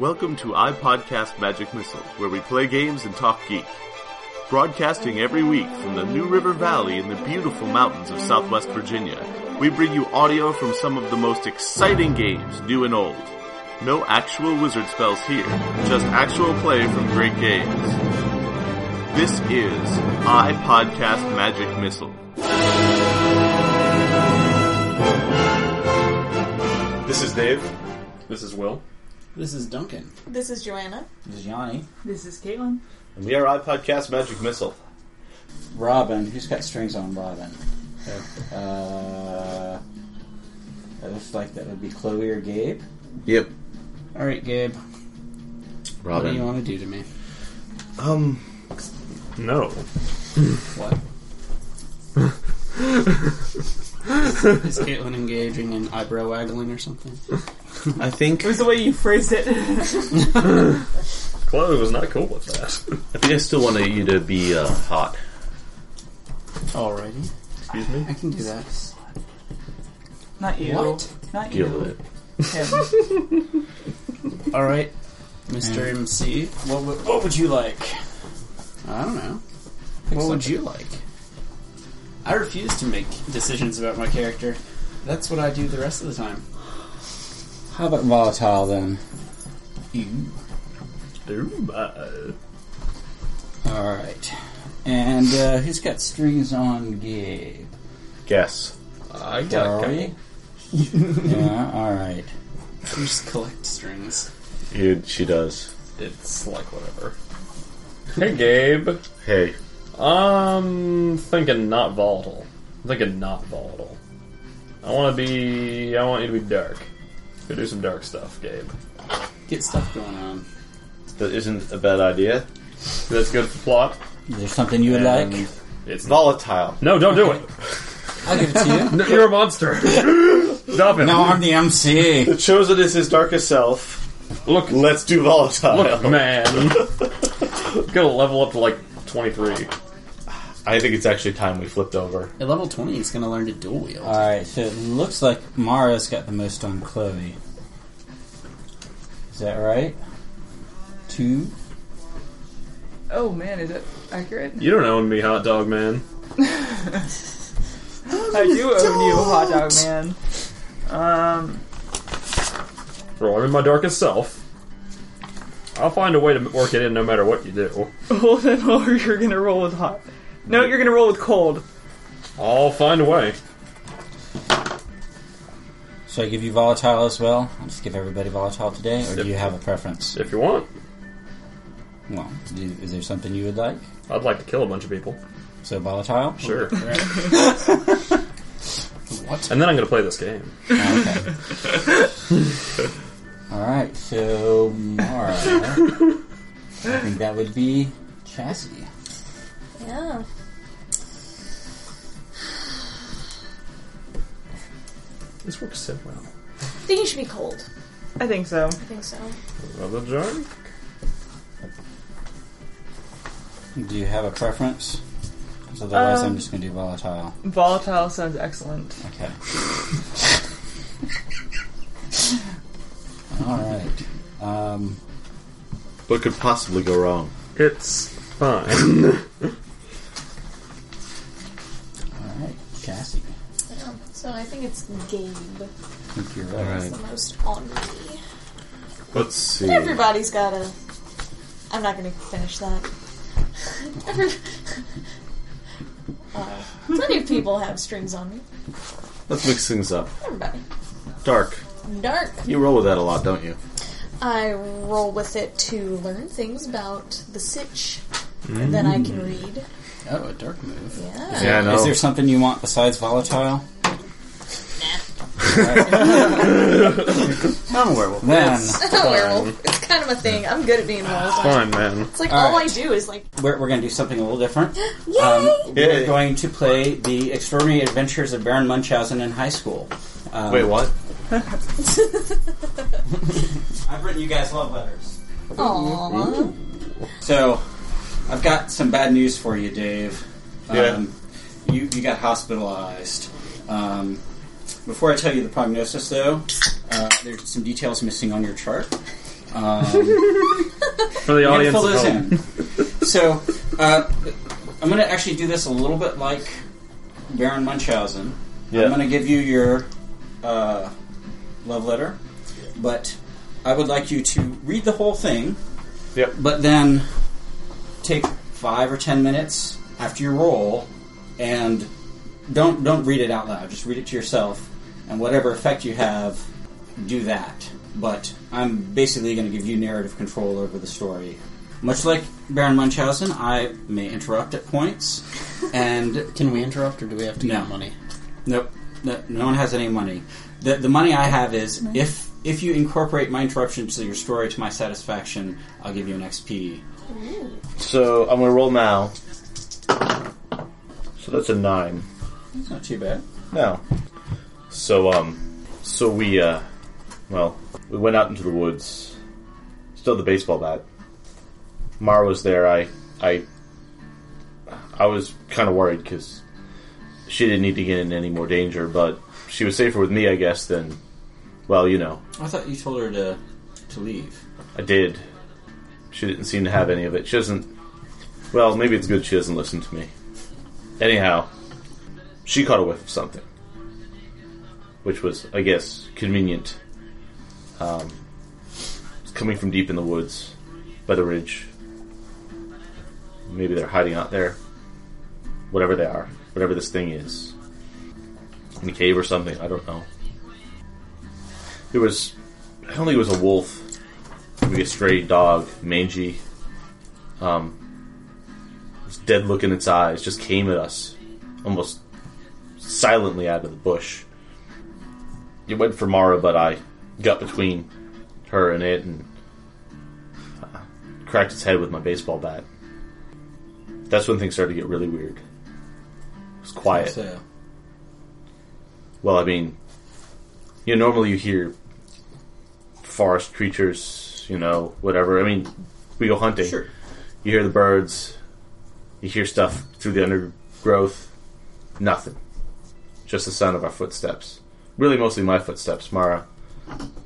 Welcome to iPodcast Magic Missile, where we play games and talk geek. Broadcasting every week from the New River Valley in the beautiful mountains of Southwest Virginia, we bring you audio from some of the most exciting games, new and old. No actual wizard spells here, just actual play from great games. This is iPodcast Magic Missile. This is Dave. This is Will. This is Duncan. This is Joanna. This is Yanni. This is Caitlin. And we are iPodcast Magic Missile. Robin. Who's got strings on Robin? Uh, it looks like that would be Chloe or Gabe. Yep. All right, Gabe. Robin. What do you want to do to me? Um, No. What? is Caitlin engaging in eyebrow waggling or something? I think It was the way you phrased it. Chloe was not cool with that. I think I still want you to be uh, hot. Alrighty, Excuse me? I can do that. Not you. What? Not you. Deal with it. Him. All right, Mr. MC. What would, what would you like? I don't know. what would you like? I refuse to make decisions about my character. That's what I do the rest of the time. How about volatile then? Ooh, uh, All right, and uh, who's got strings on Gabe? Guess. I got a Charlie? couple. yeah. All right. You just collect strings. You, she does. It's like whatever. Hey, Gabe. Hey, I'm thinking not volatile. I'm thinking not volatile. I want to be. I want you to be dark. Go do some dark stuff, Gabe. Get stuff going on. that isn't a bad idea. That's good for plot. Is there something you would And like? It's Volatile. no, don't do it. I'll give it to you. No, You're a monster. Stop it. no, I'm the MC. The chosen is his darkest self. Look, Let's do volatile. look, man. Gotta level up to like 23. I think it's actually time we flipped over. At level 20, he's going to learn to dual wield. Alright, so it looks like Mara's got the most on Chloe. Is that right? Two? Oh man, is it accurate? You don't own me, hot dog man. I do own you, hot dog man. Um, Bro, I'm in my darkest self. I'll find a way to work it in no matter what you do. well then, or you're gonna roll with hot. No, you're gonna roll with cold. I'll find a way. Should I give you volatile as well? I'll just give everybody volatile today, or do you have a preference? If you want. Well, do, is there something you would like? I'd like to kill a bunch of people. So volatile? Sure. What? And then I'm gonna play this game. Okay. Alright, so Mara. I think that would be Chassis. This works so well. I think you should be cold. I think so. I think so. Another jar? Do you have a preference? 'Cause otherwise, Um, I'm just going to do volatile. Volatile sounds excellent. Okay. Alright. Um, What could possibly go wrong? It's fine. it's Gabe I think you're right. the most on me. Let's see. Everybody's got a. I'm not going to finish that. Every... uh, plenty of people have strings on me. Let's mix things up. Everybody. Dark. Dark. You roll with that a lot, don't you? I roll with it to learn things about the Sitch that I can read. Oh, a dark move. Yeah. Yeah, I know. Is there something you want besides volatile? I'm a werewolf. Then I'm a werewolf. It's kind of a thing. I'm good at being werewolf. fine, man. It's like All all I do is like, we're, we're going to do something a little different. yay! Um, we're Yay. going to play the extraordinary adventures of Baron Munchausen in high school. Um, Wait, what? I've written you guys love letters. Aww. So, I've got some bad news for you, Dave. Yeah. Um, you, you got hospitalized. Um, before I tell you the prognosis, though, uh, there's some details missing on your chart. Um, For the I'm gonna audience fill at those home. in. So, uh, I'm going to actually do this a little bit like Baron Munchausen. Yeah. I'm going to give you your uh, love letter, but I would like you to read the whole thing. Yep. But then take five or ten minutes after you roll, and don't don't read it out loud. Just read it to yourself, and whatever effect you have, do that. But I'm basically going to give you narrative control over the story. Much like Baron Munchausen, I may interrupt at points, and Can we interrupt, or do we have to No. get money? Nope. No, no one has any money. The the money I have is if if you incorporate my interruptions to your story to my satisfaction, I'll give you an XP. So I'm gonna roll now. So that's a nine. It's not too bad. No. So um, so we uh, well, we went out into the woods. Still the baseball bat. Mara was there. I I I was kind of worried because she didn't need to get in any more danger, but she was safer with me, I guess, than well, you know. I thought you told her to to leave. I did. She didn't seem to have any of it. She doesn't. Well, maybe it's good she doesn't listen to me. Anyhow, she caught a whiff of something, which was, I guess, convenient. Um, coming from deep in the woods, by the ridge. Maybe they're hiding out there. Whatever they are, whatever this thing is, in a cave or something. I don't know. It was. I don't think it was a wolf maybe a stray dog, mangy. Um, dead look in its eyes, just came at us, almost silently out of the bush. It went for Mara, but I got between her and it and uh, cracked its head with my baseball bat. That's when things started to get really weird. It was quiet. So, Well, I mean, you know, normally you hear forest creatures, you know, whatever. I mean, we go hunting. Sure. You hear the birds. You hear stuff through the undergrowth. Nothing. Just the sound of our footsteps. Really, mostly my footsteps. Mara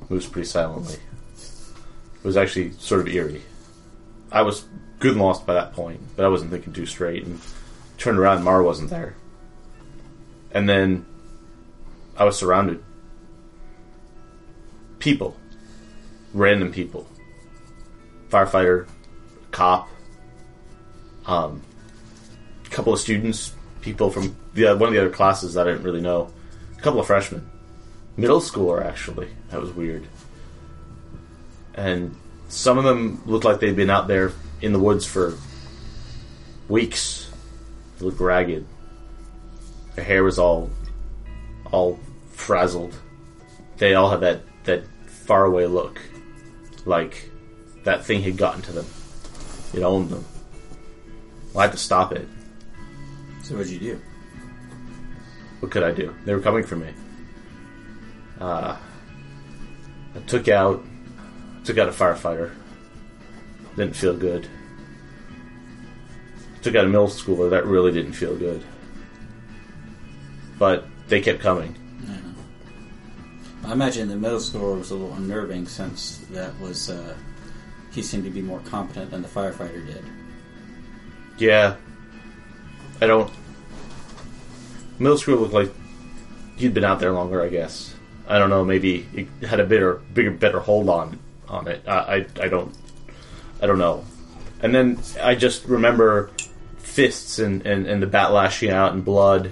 moves pretty silently. It was actually sort of eerie. I was good and lost by that point, but I wasn't thinking too straight. And turned around, Mara wasn't there. And then I was surrounded. People. Random people. Firefighter, cop, um, a couple of students, people from the one of the other classes that I didn't really know, a couple of freshmen, middle schooler actually. That was weird. And some of them looked like they'd been out there in the woods for weeks. They looked ragged. Their hair was all all frazzled. They all had that that faraway look, like that thing had gotten to them. It owned them. Well, I had to stop it. so what'd you do? What could I do? They were coming for me. Uh, I took out took out a firefighter. Didn't feel good. Took out a middle schooler. That really didn't feel good. But they kept coming. I imagine the middle schooler was a little unnerving since that was uh, he seemed to be more competent than the firefighter did. Yeah. I don't. Middle school looked like he'd been out there longer. I guess. I don't know. Maybe it had a bigger, bigger, better hold on on it. I, I, I don't. I don't know. And then I just remember fists and, and, and the bat lashing out and blood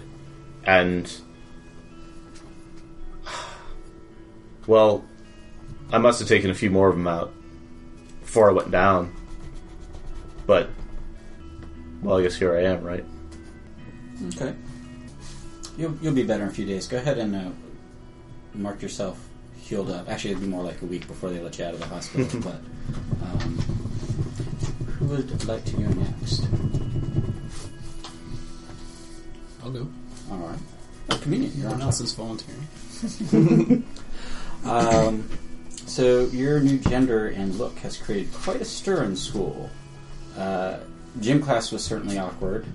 and. Well, I must have taken a few more of them out before I went down. But well, I guess here I am, right? Okay. You'll, you'll be better in a few days. Go ahead and uh, mark yourself healed up. Actually, it'd be more like a week before they let you out of the hospital. but um, who would like to go next? I'll go. All right. Oh, convenient. You're No on one else. else is volunteering. Um, so your new gender and look has created quite a stir in school. Uh, gym class was certainly awkward.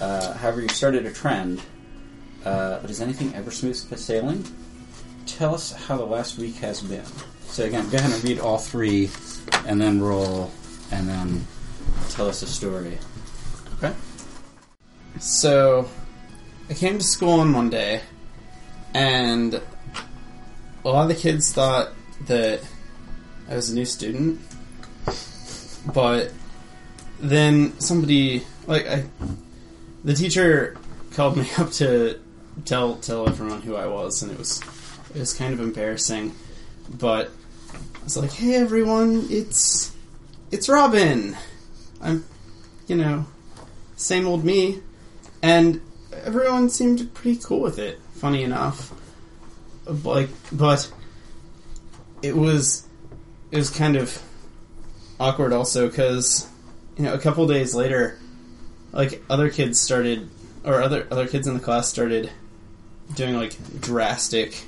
Uh, however, you started a trend. Uh, but is anything ever smooth sailing? Tell us how the last week has been. So again, go ahead and read all three, and then roll, and then tell us a story. Okay. So, I came to school on Monday, and a lot of the kids thought that I was a new student, but then somebody like I, the teacher called me up to tell tell everyone who I was, and it was it was kind of embarrassing, but I was like, "Hey everyone, it's it's Robin. I'm, you know, same old me," and everyone seemed pretty cool with it. Funny enough, like, but it was it was kind of awkward also because you know a couple days later, like other kids started or other other kids in the class started doing like drastic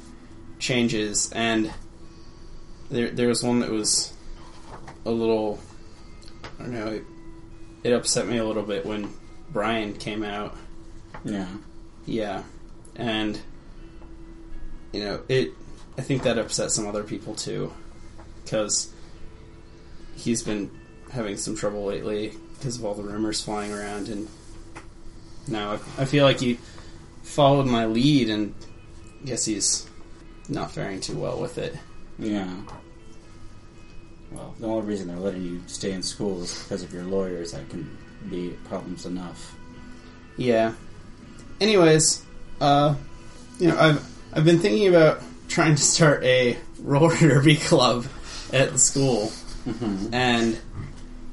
changes and there there was one that was a little I don't know it, it upset me a little bit when Brian came out Yeah. yeah and you know it I think that upset some other people too because he's been having some trouble lately because of all the rumors flying around and now I, I feel like he followed my lead and I guess he's not faring too well with it Yeah. Well, the only reason they're letting you stay in school is because of your lawyers. That can be problems enough. Yeah. Anyways, uh, you know, I've I've been thinking about trying to start a roller derby club at the school, and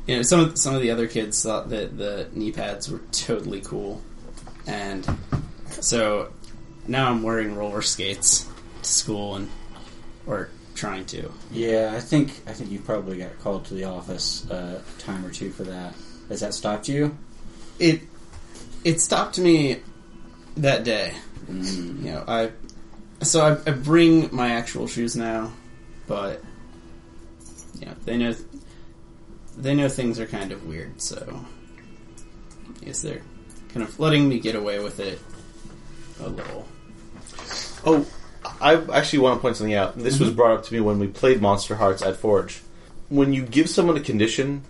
you know, some of some of the other kids thought that the knee pads were totally cool, and so now I'm wearing roller skates school and or trying to. Yeah, I think I think you probably got called to the office uh, a time or two for that. Has that stopped you? It it stopped me that day. Mm. you know, I so I, I bring my actual shoes now, but you know, they know they know things are kind of weird, so I guess they're kind of letting me get away with it a little. Oh, I actually want to point something out. This was brought up to me when we played Monsterhearts at Forge. When you give someone a condition,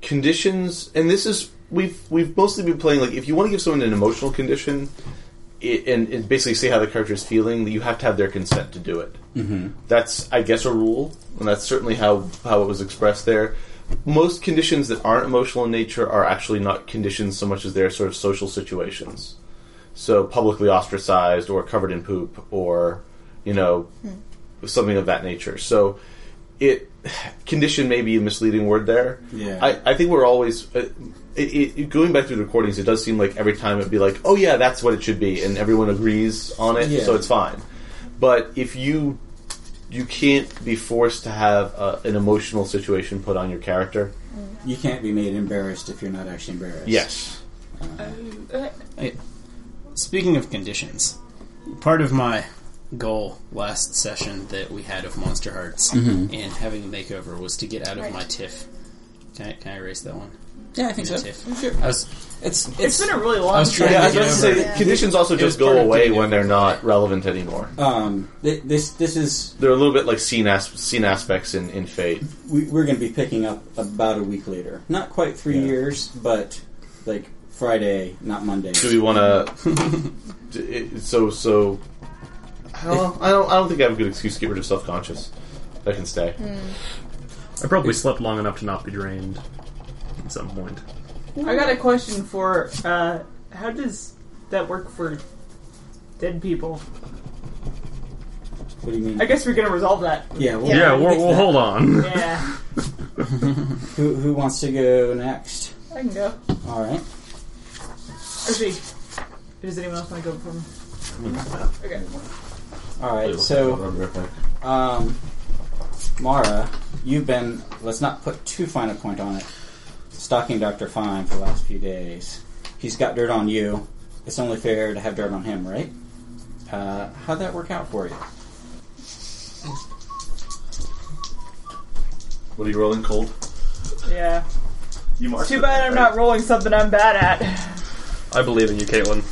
conditions, and this is we've we've mostly been playing like if you want to give someone an emotional condition, it, and, and basically say how the character is feeling, you have to have their consent to do it. Mm-hmm. That's I guess a rule, and that's certainly how how it was expressed there. Most conditions that aren't emotional in nature are actually not conditions so much as they're sort of social situations. So publicly ostracized or covered in poop or you know something of that nature. So it condition may be a misleading word there. Yeah. I, I think we're always uh, it, it, going back through the recordings. It does seem like every time it'd be like, oh yeah, that's what it should be, and everyone agrees on it, Yeah. so it's fine. But if you you can't be forced to have uh, an emotional situation put on your character. You can't be made embarrassed if you're not actually embarrassed. Yes. Speaking of conditions, part of my goal last session that we had of Monsterhearts and having a makeover was to get out of Right. my TIFF. Can I, can I erase that one? Yeah, I think so. TIFF. Sure. I was. It's It's it's been a really long I was trying time. Yeah, I was to about get to over say it. conditions also It just go away when they're not relevant anymore. um thi- this this is They're a little bit like scene as- scene aspects in, in Fate. we, we're going to be picking up about a week later. Not quite three Yeah. years, but like Friday, not Monday. Do we want to? so so. I don't. I don't. I don't think I have a good excuse to get rid of self conscious. I can stay. I probably slept long enough to not be drained at some point. I got a question for uh, how does that work for dead people? What do you mean? I guess we're gonna resolve that. yeah. We'll, Yeah, we'll we'll, we'll hold on. Yeah, Who, who wants to go next? I can go. All right. Actually, does anyone else want to go from? Okay. All right. So, um, Mara, you've been. Let's not put too fine a point on it. Stalking Doctor Fine for the last few days. He's got dirt on you. It's only fair to have dirt on him, right? Uh, how'd that work out for you? What are you rolling cold? Yeah. You marked Too it, bad I'm right? not rolling something I'm bad at. I believe in you, Caitlin.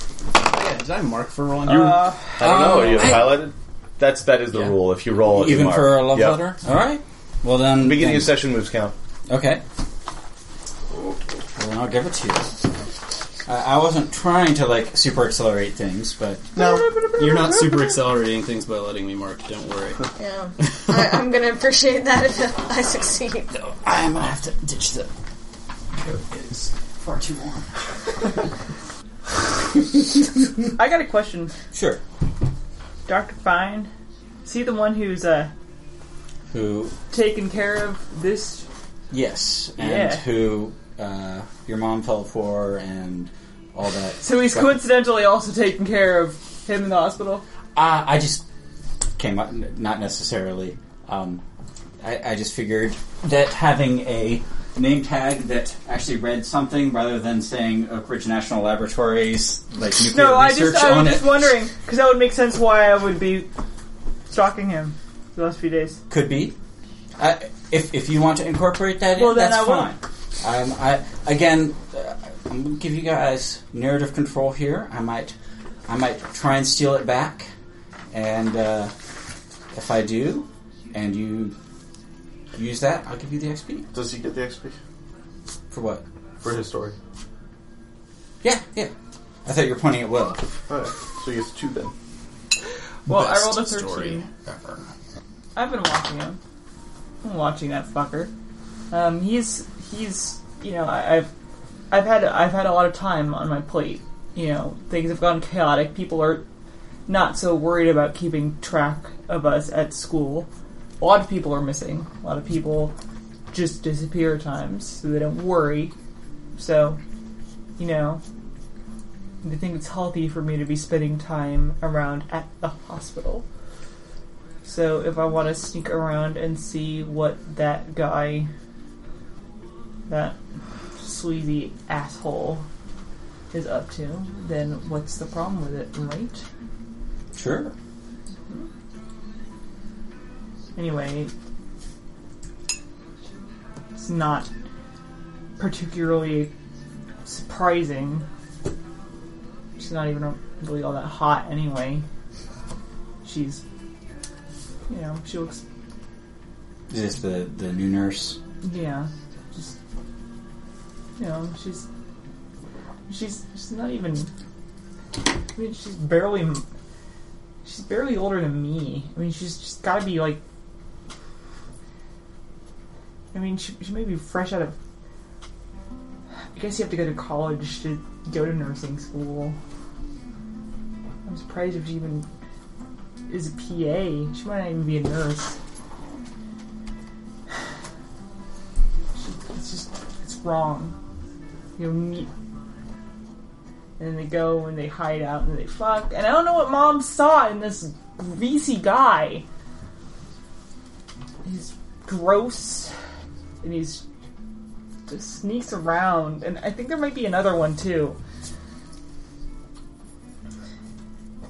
Yeah, did I mark for rolling? Uh, I don't know. Are you I- highlighted? That's that is the Yeah. rule. If you roll, you Even mark. for a love Yep. letter? Alright. Well then. Beginning then- of session moves count. Okay. Well, then I'll give it to you. I I wasn't trying to like super accelerate things, but No, you're not super accelerating things by letting me mark. Don't worry. Yeah. I, I'm going to appreciate that if I succeed. I'm gonna have to ditch the coat. It is far too warm. I got a question. Sure. Dr. Fine, is he the one who's uh, Who? taking care of this? Yes, and Yeah. who uh, your mom fell for, and all that. So he's Right. coincidentally also taking care of him in the hospital? Uh, I just came up, n- not necessarily. Um, I, I just figured that having a name tag that actually read something rather than saying Oak Ridge National Laboratories, like nuclear No, I research just I on was just it, wondering because that would make sense why I would be stalking him the last few days. could be. I, if if you want to incorporate that Well, in, then that's I fine. Um, I again, uh, I'm to give you guys narrative control here. I might, I might try and steal it back, and uh, if I do, and you use that, I'll give you the XP Does he get the XP for what? for his story? Yeah, yeah. I thought you were pointing at Will. Alright, so he gets two then. Well, Best I rolled a story 13. ever. I've been watching him. I'm watching that fucker. Um, he's he's you know I, I've I've had I've had a lot of time on my plate. You know things have gone chaotic. People are not so worried about keeping track of us at school. A lot of people are missing. A lot of people just disappear at times, so they don't worry. So, you know, they think it's healthy for me to be spending time around at the hospital. So if I want to sneak around and see what that guy, that sleazy asshole, is up to, then what's the problem with it, right? Sure. Anyway, it's not particularly surprising. She's not even really all that hot anyway. She's, you know, she looks, Is this the the new nurse? yeah, just, you know, she's, she's, she's not even, I mean, she's barely, she's barely older than me. I mean, she's just gotta be like, mean, she, she may be fresh out of. I guess you have to go to college to go to nursing school. I'm surprised if she even is a PA. She might not even be a nurse. It's just, it's wrong. You know, meet. And then they go and they hide out and they fuck. And I don't know what mom saw in this greasy guy. He's gross and he's just sneaks around and i think there might be another one too.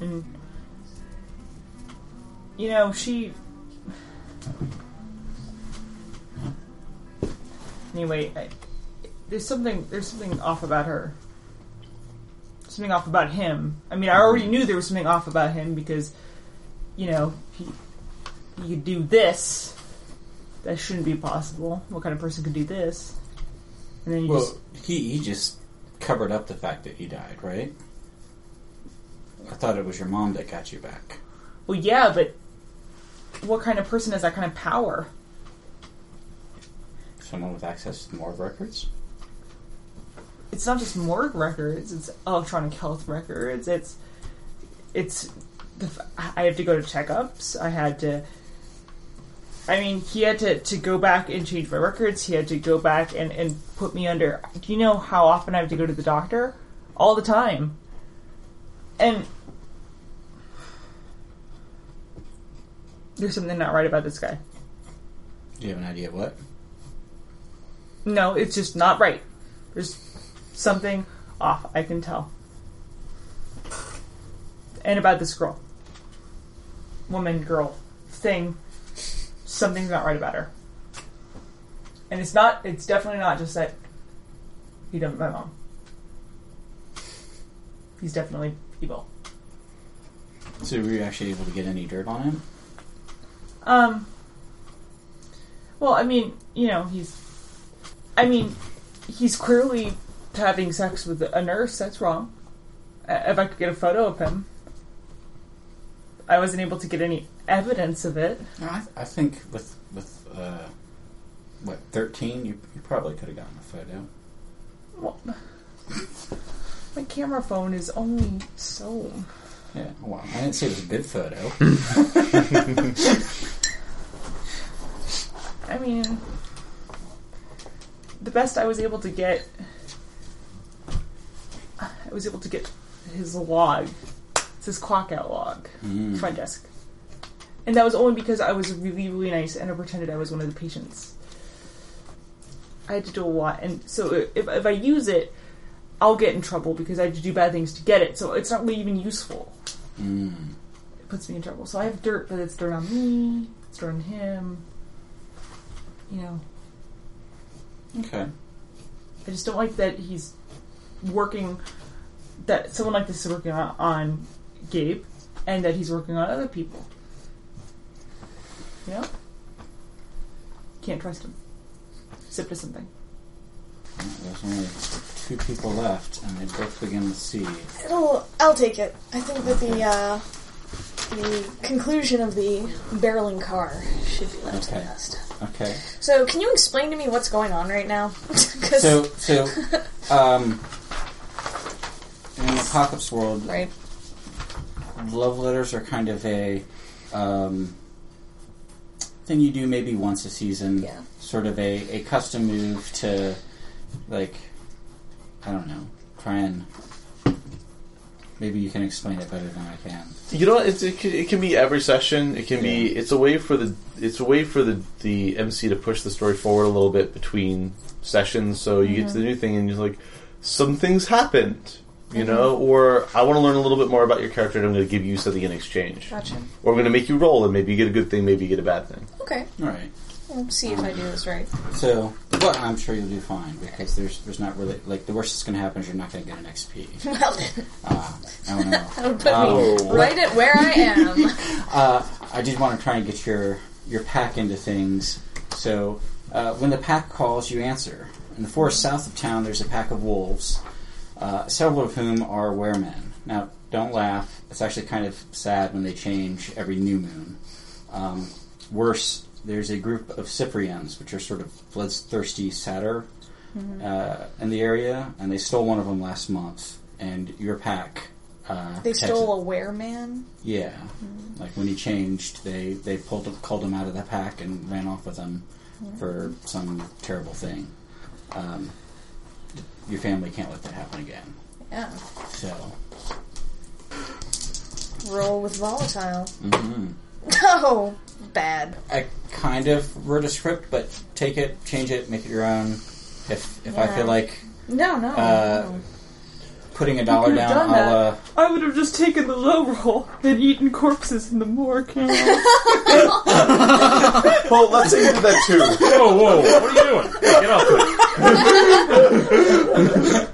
And you know she anyway I, there's something there's something off about her. Something off about him. I mean i already knew there was something off about him because you know he he could do this that shouldn't be possible. What kind of person could do this? And then you Well, just he he just covered up the fact that he died, right? I thought it was your mom that got you back. well, yeah, but what kind of person has that kind of power? Someone with access to morgue records. It's not just morgue records; it's electronic health records. It's it's the, f- I have to go to checkups. I had to. I mean, he had to, to go back and change my records. He had to go back and, and put me under. Do you know how often I have to go to the doctor? All the time. And there's something not right about this guy. Do you have an idea what? No, it's just not right. There's something off. I can tell. And about this girl. Woman, girl, thing. Something's not right about her. And it's not, it's definitely not just that he dumped my mom. He's definitely evil. So were you actually able to get any dirt on him? Um. Well, I mean, you know, he's. I mean, he's clearly having sex with a nurse. That's wrong. Uh, If I could get a photo of him, I wasn't able to get any evidence of it. No, I, I think with with uh, what thirteen, you you probably could have gotten a photo. Well, my camera phone is only so. Yeah. Well, I didn't say it was a good photo. I mean, the best I was able to get, I was able to get his log. It's his clock out log Mm. to my desk. And that was only because I was really, really nice and I pretended I was one of the patients. I had to do a lot. And so if, if I use it, I'll get in trouble because I had to do bad things to get it. So it's not really even useful. Mm. It puts me in trouble. So I have dirt, but it's dirt on me, it's dirt on him. You know. Okay. I just don't like that he's working. That someone like this is working on, on Gabe, and that he's working on other people. You know, can't trust him. Sip to something. There's only two people left, and they both begin with C. It'll, I'll take it. I think that the uh, the conclusion of the barreling car should be left to the Okay. best. Okay. So, can you explain to me what's going on right now? 'Cause- So so um, in the apocalypse world, right, love letters are kind of a um, thing you do maybe once a season. Yeah. Sort of a, a custom move to, like, I don't know, try and. Maybe you can explain it better than I can. You know, it's, it, can, it can be every session. It can be. It's a way for the. It's a way for the the MC to push the story forward a little bit between sessions. So you get to the mm-hmm. new thing and you're like, some things happened, you know, or I want to learn a little bit more about your character and I'm going to give you something in exchange, gotcha. or I'm going to make you roll and maybe you get a good thing, maybe you get a bad thing. Okay, All right. we'll see if I do this right. So, but I'm sure you'll do fine because there's there's not really like the worst that's going to happen is you're not going to get an XP. Well then, Uh, I don't know. that would put Oh. right at where I am. Uh, I did want to try and get your your pack into things. So uh, when the pack calls, you answer. In the forest south of town, there's a pack of wolves, uh, several of whom are weremen. Now, don't laugh. It's actually kind of sad when they change every new moon. Um, worse, there's a group of Cyprians, which are sort of bloodthirsty satyr uh, in the area, and they stole one of them last month. And your pack. Uh, They stole it. a were man. Yeah, like when he changed, they they pulled called him out of the pack and ran off with him for some terrible thing. Um, your family can't let that happen again. Yeah, So, roll with volatile. hmm Oh, bad. I kind of wrote a script, but take it, change it, make it your own. If if I feel like No, no. Uh, no. putting a dollar down, done I'll. Uh. I would have just taken the low roll and eaten corpses in the morgue. Well, let's say you did that too. Whoa, whoa! What are you doing? Get off it!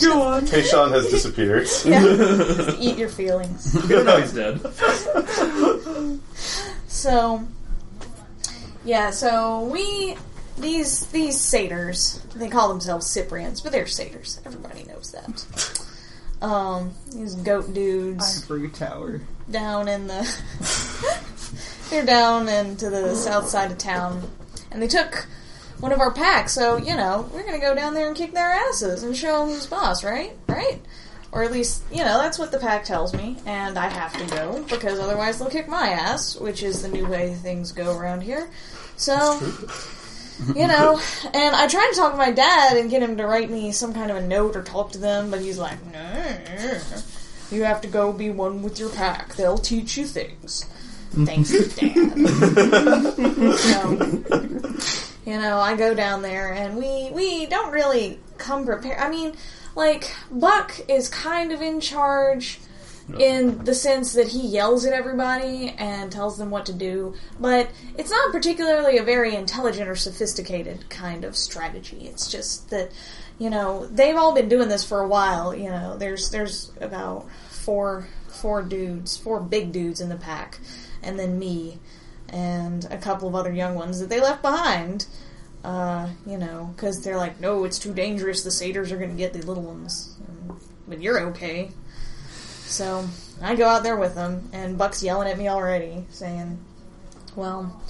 Go on. Hey, Sean has disappeared. Yeah, just eat your feelings. Good enough, he's dead. So, yeah, so we these these satyrs they call themselves Cyprians, but they're satyrs. Everybody knows that. Um, these goat dudes Ivory Tower. down in the they're down into the south side of town, and they took one of our packs. So you know we're gonna go down there and kick their asses and show them who's boss, right? Right? Or at least you know that's what the pack tells me, and I have to go because otherwise they'll kick my ass, which is the new way things go around here. So. You know, and I tried to talk to my dad and get him to write me some kind of a note or talk to them, but he's like, no, you have to go be one with your pack. They'll teach you things. Thanks, Dad. so, you know, I go down there and we we don't really come prepared. I mean, like Buck is kind of in charge in the sense that he yells at everybody and tells them what to do, but it's not particularly a very intelligent or sophisticated kind of strategy. It's just that you know they've all been doing this for a while. You know, there's there's about four four dudes, four big dudes in the pack, and then me, and a couple of other young ones that they left behind. Uh, you know, because they're like, no, it's too dangerous. The satyrs are going to get the little ones, but you're okay. So I go out there with them, and Buck's yelling at me already, saying, "Well,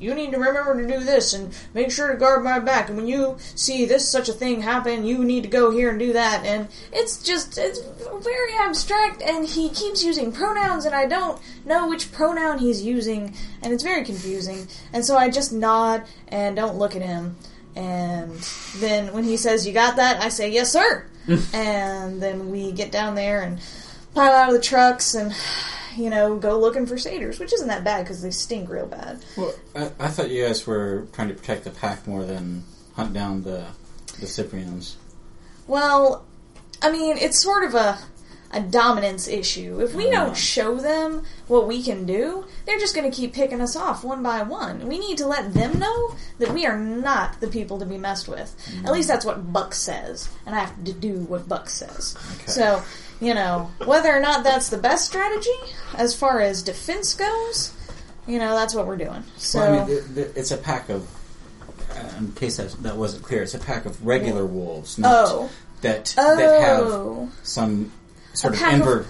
you need to remember to do this and make sure to guard my back. And when you see this such a thing happen, you need to go here and do that. And it's just it's very abstract. And he keeps using pronouns, and I don't know which pronoun he's using, and it's very confusing. And so I just nod and don't look at him. And then when he says, "You got that?" I say, "Yes, sir." and then we get down there and pile out of the trucks and you know go looking for satyrs, which isn't that bad because they stink real bad. Well, I, I thought you guys were trying to protect the pack more than hunt down the the Cyprians. Well, I mean, it's sort of a a dominance issue. If we don't show them what we can do, they're just going to keep picking us off one by one. We need to let them know that we are not the people to be messed with. At mm. least that's what Buck says, and I have to do what Buck says. Okay. So, you know, whether or not that's the best strategy as far as defense goes, you know, that's what we're doing. So, Well, I mean, it, it, it's a pack of. uh, In case that, that wasn't clear, it's a pack of regular wolves, not oh, that that have oh. some sort of pack of-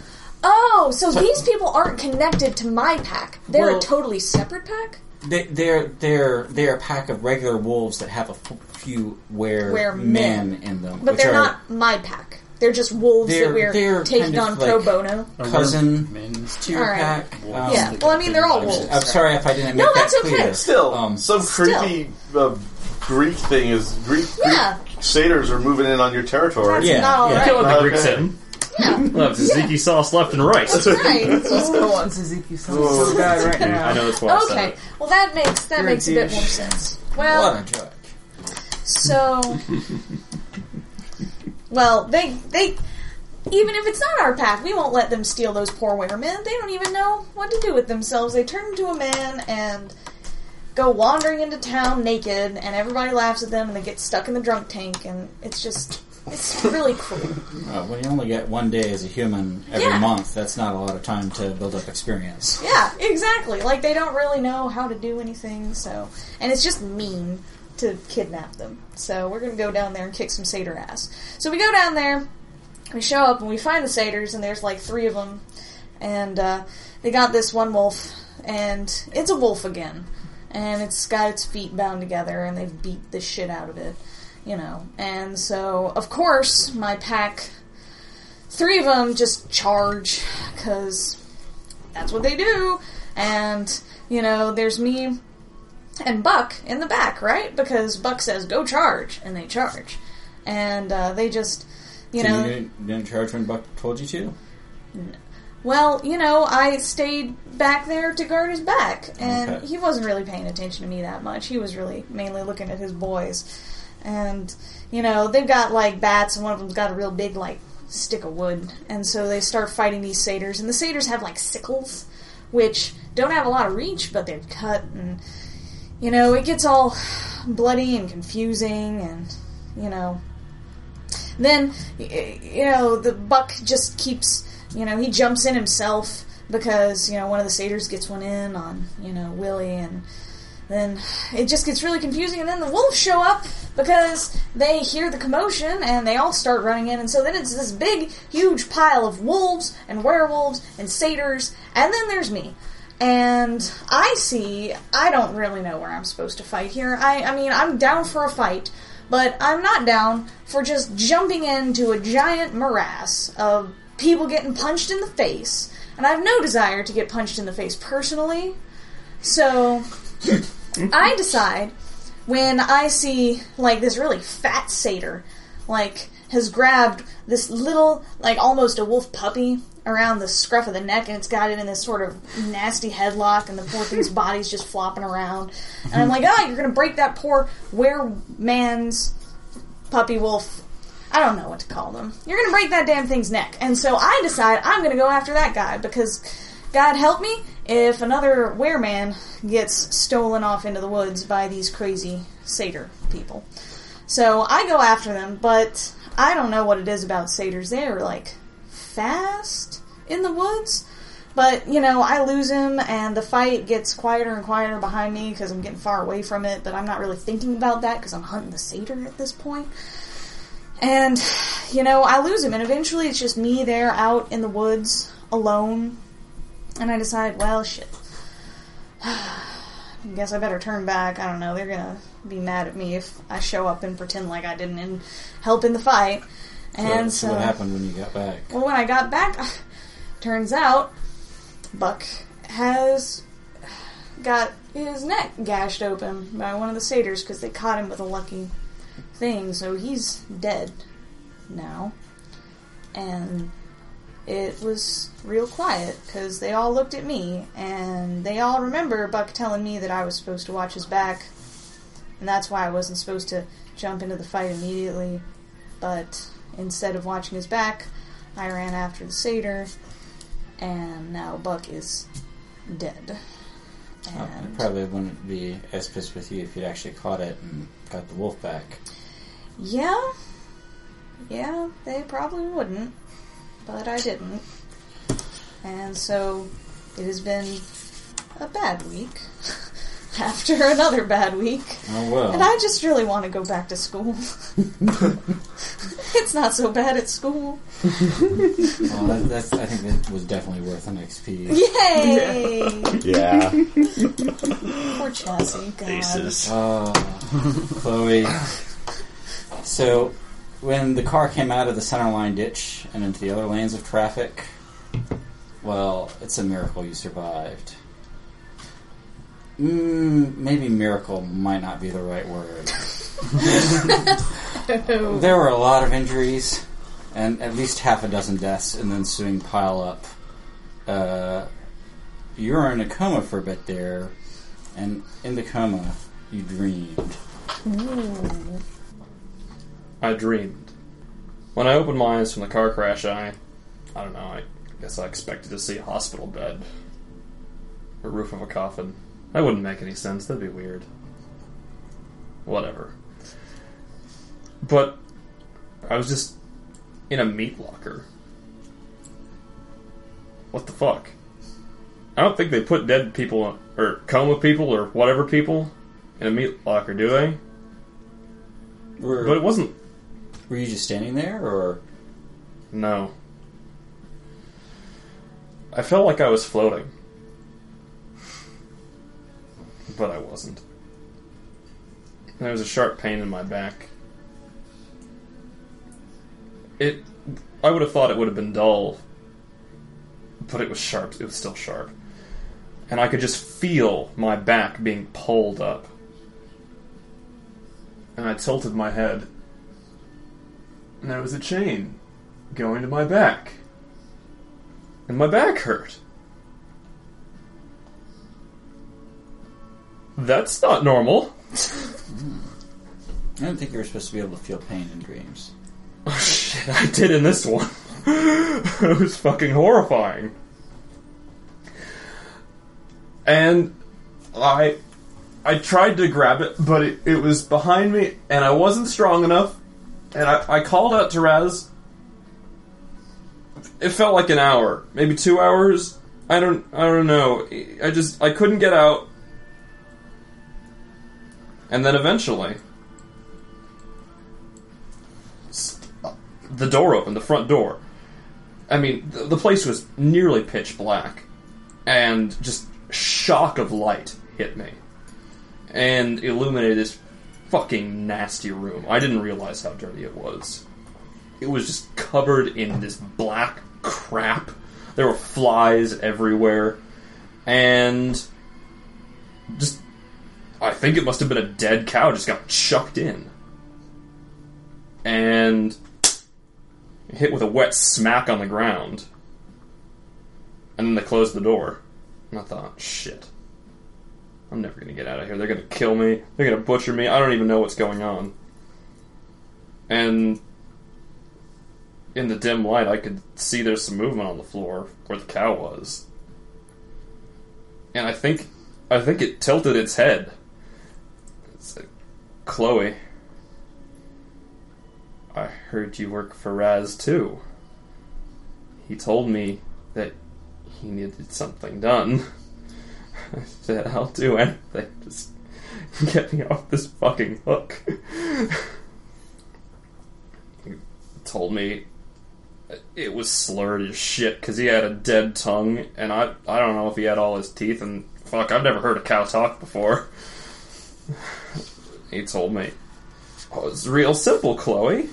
Oh, so these people aren't connected to my pack. They're Well- a totally separate pack? They, they're they're they're a pack of regular wolves that have a f- few were, Were men. men. in them, But they're are not my pack. They're just wolves They're- that we're they're taking kind of on pro like- bono. cousin Men's to your All right. pack. Um, yeah. Well, I mean, they're all wolves. I'm sorry if I didn't make No, that that's okay. clear. Still, Um, some still. creepy uh, Greek thing is Greek, Yeah. Satyrs are moving in on your territory. That's Yeah, not all yeah. right. Can't let the Okay. Greeks in. Yeah. We'll have tzatziki sauce left and right. That's right. Let's go on Suzuki so bad right now. I know that's why I said Okay. it. Well, that makes that You're a makes a bit douche. more sense. what a joke. so well, they they even if it's not our pack, we won't let them steal those poor weremen. They don't even know what to do with themselves. They turn into a man and go wandering into town naked, and everybody laughs at them, and they get stuck in the drunk tank, and it's just it's really cruel. Uh, when you only get one day as a human every Yeah. month, that's not a lot of time to build up experience. Yeah, exactly. Like they don't really know how to do anything, so and it's just mean to kidnap them. So we're gonna go down there and kick some satyr ass. So we go down there, we show up and we find the satyrs, and there's like three of them, and uh, they got this one wolf, and it's a wolf again, and it's got its feet bound together, and they've beat the shit out of it, you know. And so of course my pack, three of them just charge because that's what they do. And, you know, there's me and Buck in the back, right? Because Buck says, go charge, and they charge. And uh, they just, you So know, you didn't, didn't charge when Buck told you to? well, you know, I stayed back there to guard his back, and Okay. he wasn't really paying attention to me that much. He was really mainly looking at his boys. And, you know, they've got, like, bats, and one of them's got a real big, like, stick of wood. And so they start fighting these satyrs, and the satyrs have, like, sickles, which don't have a lot of reach, but they're cut, and, you know, it gets all bloody and confusing, and, you know, then you know the buck just keeps you know he jumps in himself because you know one of the satyrs gets one in on you know Willie and then it just gets really confusing and then the wolves show up because they hear the commotion and they all start running in and so then it's this big huge pile of wolves and werewolves and satyrs and then there's me and I see I don't really know where I'm supposed to fight here. I I mean I'm down for a fight, but I'm not down for just jumping into a giant morass of people getting punched in the face. And I have no desire to get punched in the face personally. So I decide when I see like this really fat satyr, like has grabbed this little, like almost a wolf puppy around the scruff of the neck, and it's got it in this sort of nasty headlock, and the poor thing's body's just flopping around. And I'm like, oh, you're gonna break that poor wereman's puppy wolf. I don't know what to call them. You're gonna break that damn thing's neck. And so I decide I'm gonna go after that guy because God help me if another wereman gets stolen off into the woods by these crazy satyr people. So I go after them, but I don't know what it is about satyrs. They're like fast in the woods. But, you know, I lose him and the fight gets quieter and quieter behind me because I'm getting far away from it, but I'm not really thinking about that because I'm hunting the satyr at this point. And, you know, I lose him and eventually it's just me there out in the woods alone. And I decide, well, shit. I guess I better turn back. I don't know. They're gonna be mad at me if I show up and pretend like I didn't help in the fight. And so, so, what happened when you got back? well, when I got back, uh, turns out Buck has got his neck gashed open by one of the satyrs because they caught him with a lucky thing. So he's dead now. And it was real quiet because they all looked at me and they all remember Buck telling me that I was supposed to watch his back. And that's why I wasn't supposed to jump into the fight immediately. But instead of watching his back, I ran after the satyr, and now Buck is dead. And probably wouldn't be as pissed with you if you'd actually caught it and got the wolf back. yeah, yeah, they probably wouldn't, but I didn't. And so it has been a bad week after another bad week. Oh well. And I just really want to go back to school. it's not so bad at school. well, that, that's, I think that was definitely worth an XP. Yay! Yeah. Poor Chassis. God. Aces. Oh, Chloe. So, when the car came out of the center line ditch and into the other lanes of traffic, well, it's a miracle you survived. Mm, maybe miracle might not be the right word. There were a lot of injuries and at least half a dozen deaths in the ensuing pile up. Uh, you were in a coma for a bit there, and in the coma, you dreamed. I dreamed. When I opened my eyes from the car crash, I. I don't know, I guess I expected to see a hospital bed. Or roof of a coffin. That wouldn't make any sense, that'd be weird. Whatever. But. I was just in a meat locker. What the fuck? I don't think they put dead people, or coma people, or whatever people, in a meat locker, do they? Were, But it wasn't were you just standing there, or No. I felt like I was floating. But I wasn't. There was a sharp pain in my back. It. I would have thought it would have been dull, but it was sharp. It was still sharp. And I could just feel my back being pulled up. And I tilted my head. And there was a chain going to my back. And my back hurt. That's not normal. I don't think you were supposed to be able to feel pain in dreams. Oh shit, I did in this one. it was fucking horrifying. And I I tried to grab it, but it, it was behind me and I wasn't strong enough. And I, I called out to Raz. It felt like an hour, maybe two hours. I don't I don't know. I just I couldn't get out. And then eventually the door opened, the front door. I mean, the, place was nearly pitch black, and just shock of light hit me, and illuminated this fucking nasty room. I didn't realize how dirty it was. It was just covered in this black crap. There were flies everywhere, and just I think it must have been a dead cow just got chucked in. And hit with a wet smack on the ground. And then they closed the door. And I thought, shit. I'm never gonna get out of here. They're gonna kill me. They're gonna butcher me. I don't even know what's going on. And in the dim light, I could see there's some movement on the floor where the cow was. And I think, I think it tilted its head. Like, Chloe. I heard you work for Raz too. He told me that he needed something done. I said, I'll do anything. Just get me off this fucking hook. he told me it was slurred as shit because he had a dead tongue, and I I don't know if he had all his teeth. And fuck, I've never heard a cow talk before. he told me, "Oh, it's real simple, Chloe.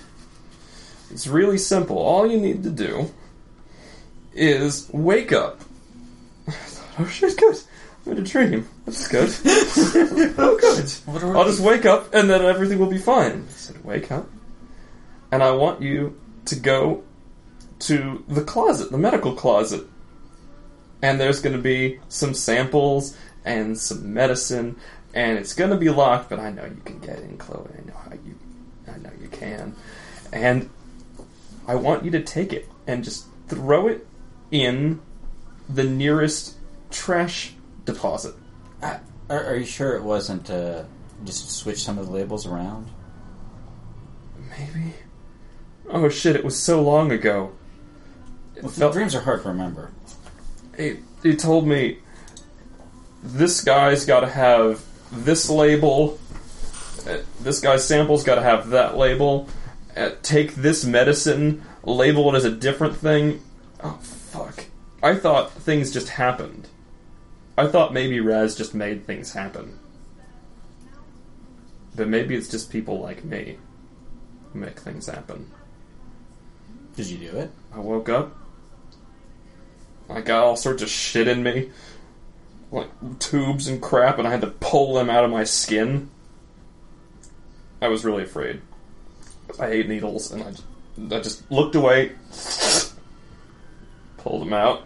It's really simple. All you need to do is wake up." I thought, oh shit, good. I'm in a dream. That's good. oh, good. I'll just wake up and then everything will be fine. I said, wake up, and I want you to go to the closet, the medical closet. And there's going to be some samples and some medicine, and it's going to be locked, but I know you can get in, Chloe. I know how you, I know you can. And I want you to take it and just throw it in the nearest trash deposit. Are, are you sure it wasn't uh, just switch some of the labels around? Maybe. Oh shit! It was so long ago. Well, felt- dreams are hard to remember. he, he told me this guy's got to have this label. uh, This guy's sample's got to have that label. Uh, take this medicine, label it as a different thing. Oh fuck! I thought things just happened. I thought maybe Raz just made things happen. But maybe it's just people like me who make things happen. Did you do it? I woke up. I got all sorts of shit in me. Like tubes and crap, and I had to pull them out of my skin. I was really afraid. I hate needles, and I just, I just looked away, pulled them out.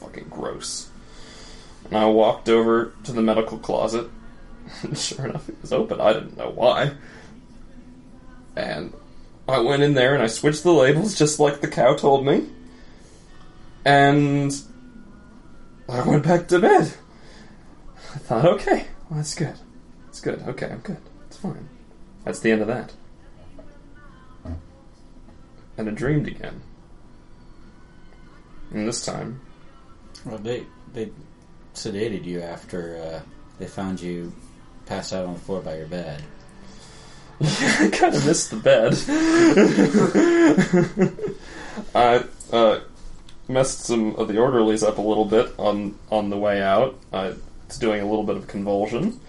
Fucking gross. And I walked over to the medical closet. Sure enough, it was open. I didn't know why. And I went in there and I switched the labels just like the cow told me. And I went back to bed. I thought, okay, well, that's good. It's good. Okay, I'm good. It's fine. That's the end of that. And I dreamed again. And this time, Well, they they sedated you after uh, they found you passed out on the floor by your bed. I kind of missed the bed. I uh, messed some of the orderlies up a little bit on on the way out. I was doing a little bit of convulsion.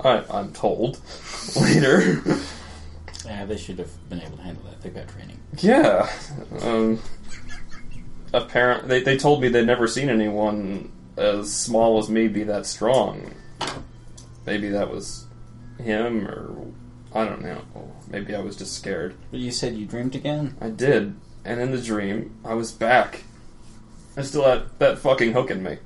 I, I'm told later. Yeah, they should have been able to handle that. They've got training. yeah. Um, apparent they they told me they'd never seen anyone as small as me be that strong. Maybe that was him, or I don't know. Maybe I was just scared. But you said you dreamed again. I did, and in the dream, I was back. I still had that fucking hook in me.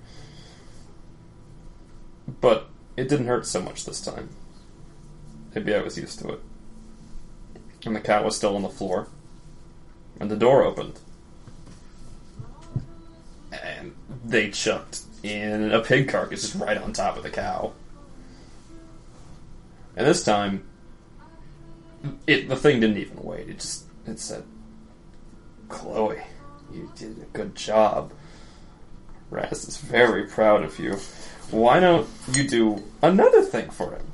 But it didn't hurt so much this time. Maybe I was used to it. And the cat was still on the floor. And the door opened. And they chucked in a pig carcass just right on top of the cow. And this time, it the thing didn't even wait. It just it said, "Chloe, you did a good job. Raz is very proud of you. Why don't you do another thing for him?"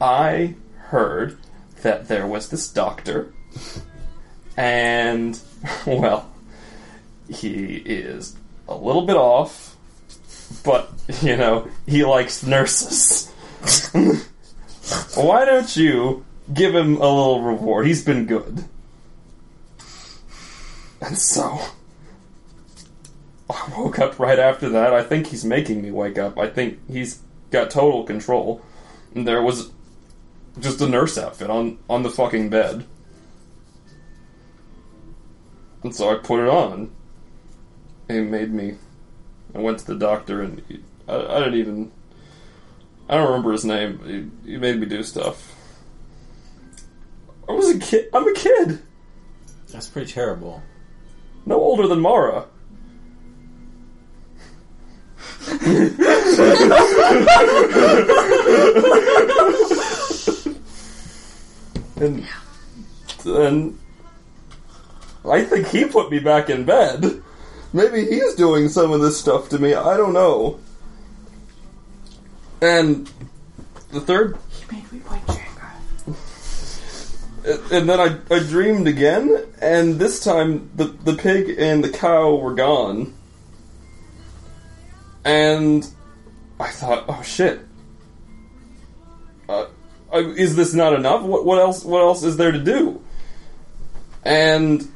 I heard that there was this doctor, and well, he is a little bit off, but you know he likes nurses. Why don't you give him a little reward? He's been good. And so, I woke up right after that. I think he's making me wake up. I think he's got total control. And there was just a nurse outfit on, on the fucking bed. And so I put it on. He made me. I went to the doctor and he, I, I didn't even. I don't remember his name. He, he made me do stuff. I was a kid. I'm a kid. That's pretty terrible. No older than Mara. And then I think he put me back in bed. maybe he's doing some of this stuff to me. I don't know. And the third, He made me play Jenga. and then I, I dreamed again, and this time the the pig and the cow were gone. And I thought, oh shit. Uh, I, is this not enough? What, what else? What else is there to do? And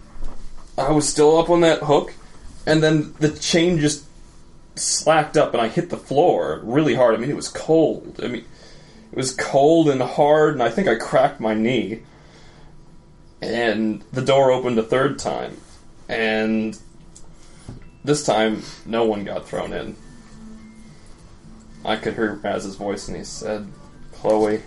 I was still up on that hook, and then the chain just slacked up, and I hit the floor really hard. I mean, it was cold. I mean, it was cold and hard, and I think I cracked my knee. And the door opened a third time, and this time no one got thrown in. I could hear Raz's voice, and he said, "Chloe,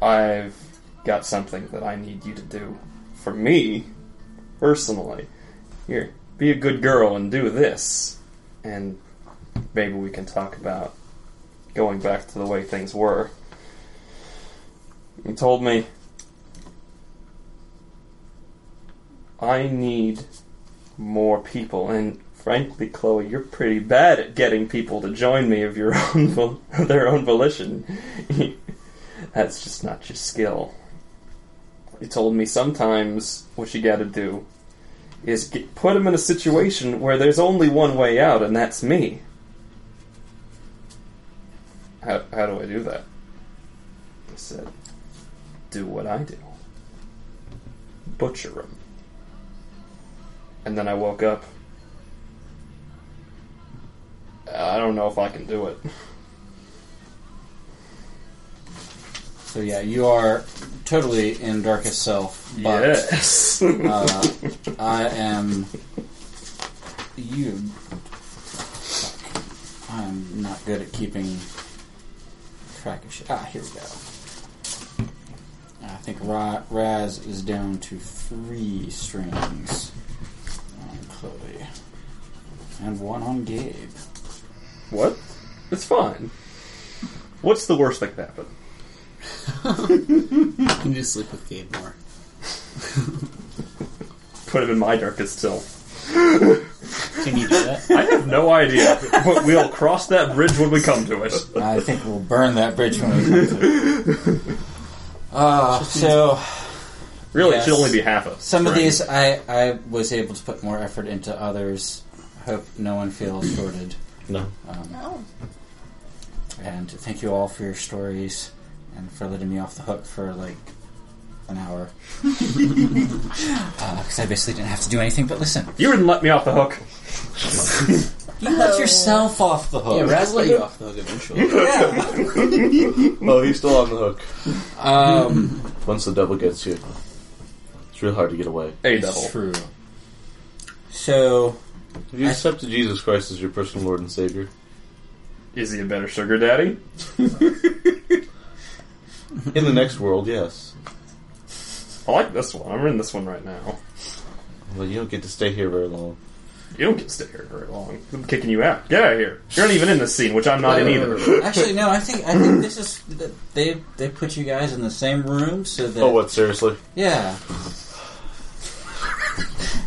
I've got something that I need you to do for me, personally. Here, be a good girl and do this, and maybe we can talk about going back to the way things were." He told me, I need more people, and frankly, Chloe, you're pretty bad at getting people to join me of your own of their own volition. That's just not your skill. He told me sometimes what you got to do is get, put them in a situation where there's only one way out, and that's me. How, how do I do that? He said, do what I do. Butcher them. And then I woke up. I don't know if I can do it. So yeah, you are totally in darkest self, but Yes. uh, I am you. I'm not good at keeping track of shit. Ah, here we go. I think Ra- Raz is down to three strings on Chloe and one on Gabe. What? It's fine. What's the worst that could happen? You can just sleep with Gabe more. Put him in my darkest self. Can you do that? I have no idea. But we'll cross that bridge when we come to it. I think we'll burn that bridge when we come to it. Uh, so Really, Yes. it should only be half of Some of strength. these I, I was able to put more effort into others. Hope no one feels shorted. No. Um, No. and thank you all for your stories and for letting me off the hook for like an hour. Because I basically didn't have to do anything but listen. You didn't let me off the hook. You let yourself off the hook. Yeah, Raz let you off the hook eventually. Oh, he's still on the hook. Um, Once the devil gets you, it's real hard to get away. A devil. true. So, Have you accepted Jesus Christ as your personal Lord and Savior? Is he a better sugar daddy? In the next world, yes. I like this one. I'm in this one right now. Well, you don't get to stay here very long. You don't get to stay here very long. I'm kicking you out. Get out of here. You're not even in this scene, which I'm not in either. actually, no. I think I think this is they they put you guys in the same room so that Oh, what? Seriously? yeah.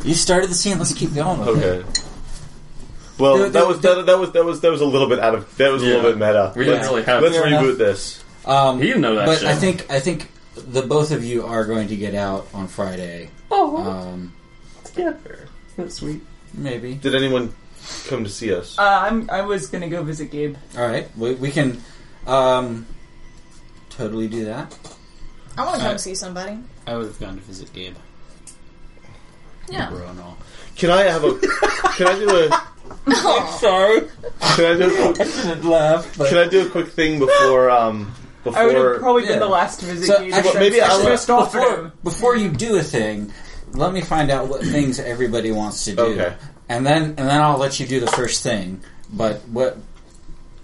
You started the scene. Let's keep going. With it. Okay. Well, There- that there- was that, that was that was that was a little bit out of that was a Yeah. little bit meta. We didn't Yeah. really have. Let's Fair reboot enough. this. Um, He didn't know that but shit. I think I think the both of you are going to get out on Friday. Oh, Um, together. That's sweet. maybe. Did anyone come to see us? Uh, I'm. I was gonna go visit Gabe. All right, we, we can um, totally do that. I want to come Alright. see somebody. I would have gone to visit Gabe. Yeah. Bro and all. Can I have a? Can I do a? Sorry, Can I do? I didn't laugh. But Can I do a quick thing before? Um, before I would have before. probably yeah. been the last to visit So, Gabe. actually, maybe I I'll- just offered before, him. before you do a thing, let me find out what things everybody wants to do, Okay. and then and then I'll let you do the first thing. But what?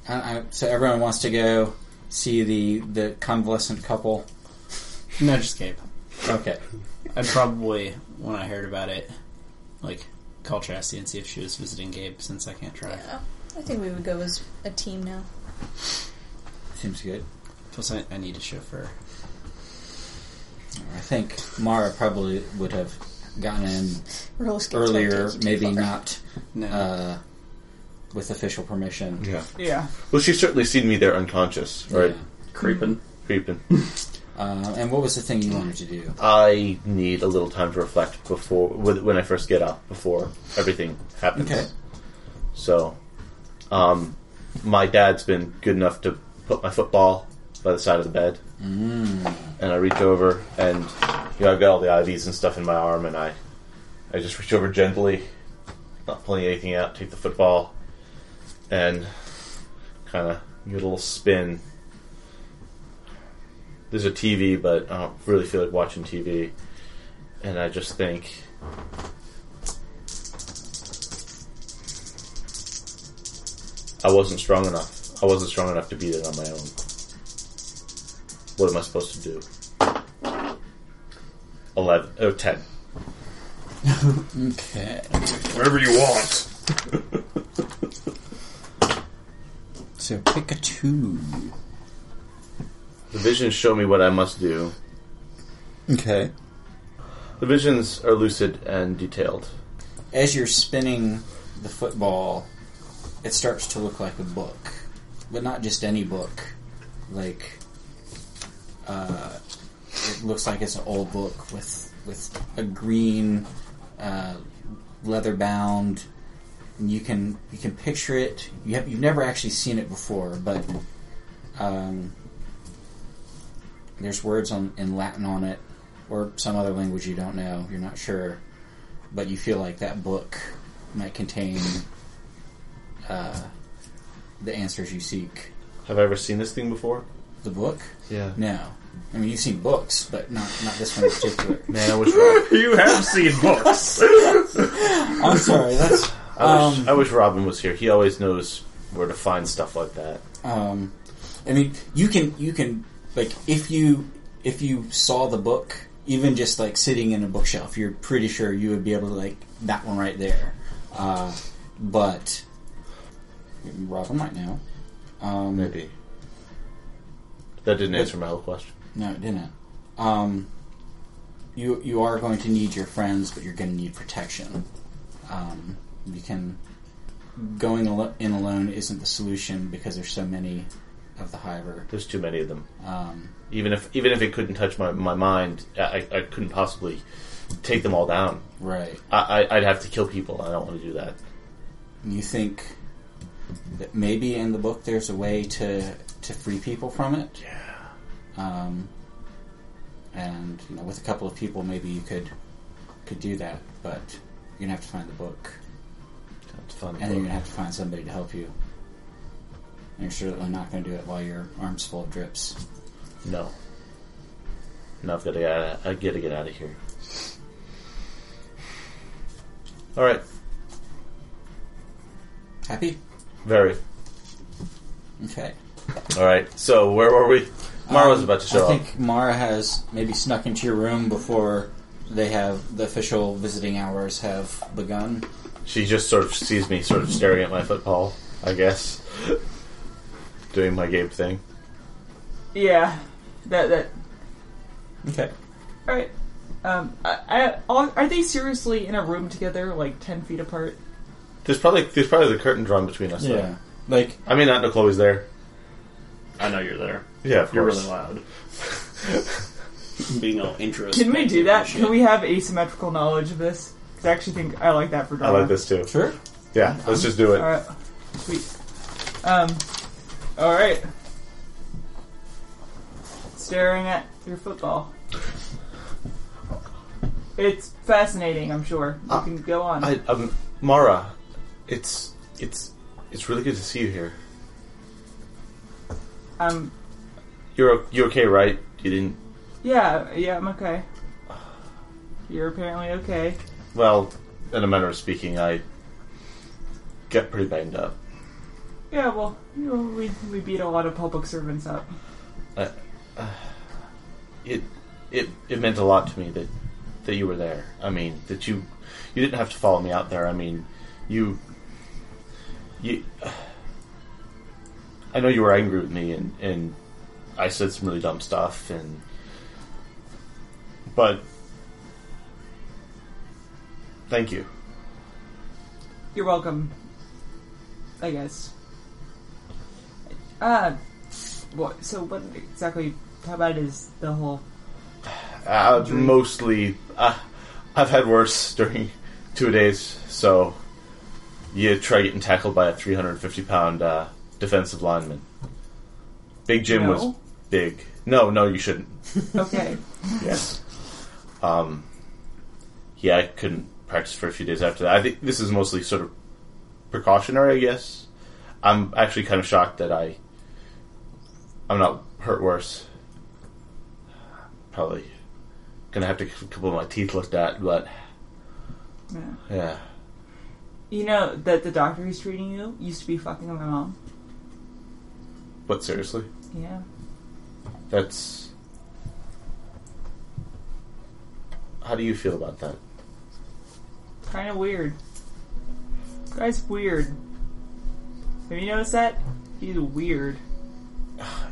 I, I, so everyone wants to go see the the convalescent couple. No, just Gabe. Okay. I'd probably, when I heard about it, like call Chastity and see if she was visiting Gabe since I can't drive. Yeah. I think we would go as a team now. Seems good. Plus, I, I need a chauffeur. I think Mara probably would have gotten in Roller skates earlier, don't take you too maybe far. not No. uh, with official permission. Yeah. Yeah. Well, she's certainly seen me there unconscious, right? Creeping. Creeping. Uh, and what was the thing you wanted to do? I need a little time to reflect before when I first get up before everything happens. Okay. So, um, my dad's been good enough to put my football by the side of the bed, Mm. and I reach over and you know I've got all the IVs and stuff in my arm, and I I just reach over gently, not pulling anything out, take the football, and kind of give it a little spin. There's a TV, but I don't really feel like watching TV, and I just think. I wasn't strong enough. I wasn't strong enough to beat it on my own. What am I supposed to do? Eleven. Oh, ten. Okay. Whatever you want. So pick a two. The visions show me what I must do. Okay. The visions are lucid and detailed. As you're spinning the football, it starts to look like a book, but not just any book. Like, uh, it looks like it's an old book with with a green, uh, leather bound. And you can you can picture it. You have you've never actually seen it before, but um, there's words on in Latin on it, or some other language you don't know. You're not sure, but you feel like that book might contain uh, the answers you seek. Have I ever seen this thing before? The book? Yeah. No. I mean, you've seen books, but not not this one in particular. Man, I wish Rob, You have seen books. I'm sorry. That's I, wish, Um, I wish Robin was here. He always knows where to find stuff like that. um, I mean, you can you can like if you if you saw the book, even just like sitting in a bookshelf, you're pretty sure you would be able to like that one right there. Uh, but Robin right now. Um, Maybe. That didn't answer my whole question. No, it didn't. Um, you you are going to need your friends, but you're going to need protection. Um, you can going alo- in alone isn't the solution because there's so many of the Hiver. There's too many of them. Um, Even if even if it couldn't touch my, my mind, I, I couldn't possibly take them all down. right. I, I, I'd have to kill people. I don't want to do that. You think that maybe in the book there's a way to to free people from it? Yeah. Um, and you know, with a couple of people, maybe you could could do that, but you're gonna have to find the book. That's fun. And then you're gonna have to find somebody to help you. And you're certainly not gonna do it while your arm's full of drips. No. No, I've got to get. I got to get out of here. All right. Happy? Very. Okay. All right. So where were we? Mara was Um, about to show I up. think Mara has maybe snuck into your room before they have the official visiting hours have begun. She just sort of sees me sort of staring at my football, I guess. Doing my game thing. Yeah. That that. Okay. All right. Um. I, I, are are they seriously in a room together, like ten feet apart? There's probably there's probably the curtain drawn between us. though. Yeah. Like I mean, not know Chloe's there. I know you're there. Yeah, of You're course. really loud. Being all introspective. Can we do that? shit. Can we have asymmetrical knowledge of this? 'Cause I actually think I like that for I drama. like this too. sure. Yeah, let's just do it. All right. Sweet. Um. All right. Staring at your football. It's fascinating. I'm sure. You Uh, can go on. I, um, Mara, it's it's it's really good to see you here. um. You're you okay, right? You didn't. Yeah. Yeah. I'm okay. You're apparently okay. Well, in a manner of speaking, I get pretty banged up. Yeah. Well, you know, we we beat a lot of public servants up. Uh, uh, it it it meant a lot to me that that you were there. I mean, that you you didn't have to follow me out there. I mean, you you. Uh, I know you were angry with me, and and I said some really dumb stuff, and but Thank you. You're welcome. I guess. Uh, what? So what exactly? How bad is the whole? Uh, mostly, uh, I've had worse during two days. So, you try getting tackled by a 350 pound uh, defensive lineman. Big Jim was big. No, no, you shouldn't. Okay. Yes. Um. Yeah, I couldn't practice for a few days after that. I think this is mostly sort of precautionary. I guess. I'm actually kind of shocked that I. I'm not hurt worse. Probably gonna have to get a couple of my teeth looked at, but Yeah. yeah. You know that the doctor who's treating you used to be fucking with my mom. But seriously, Yeah. that's. How do you feel about that? Kind of weird. Guy's weird. Have you noticed that? He's weird.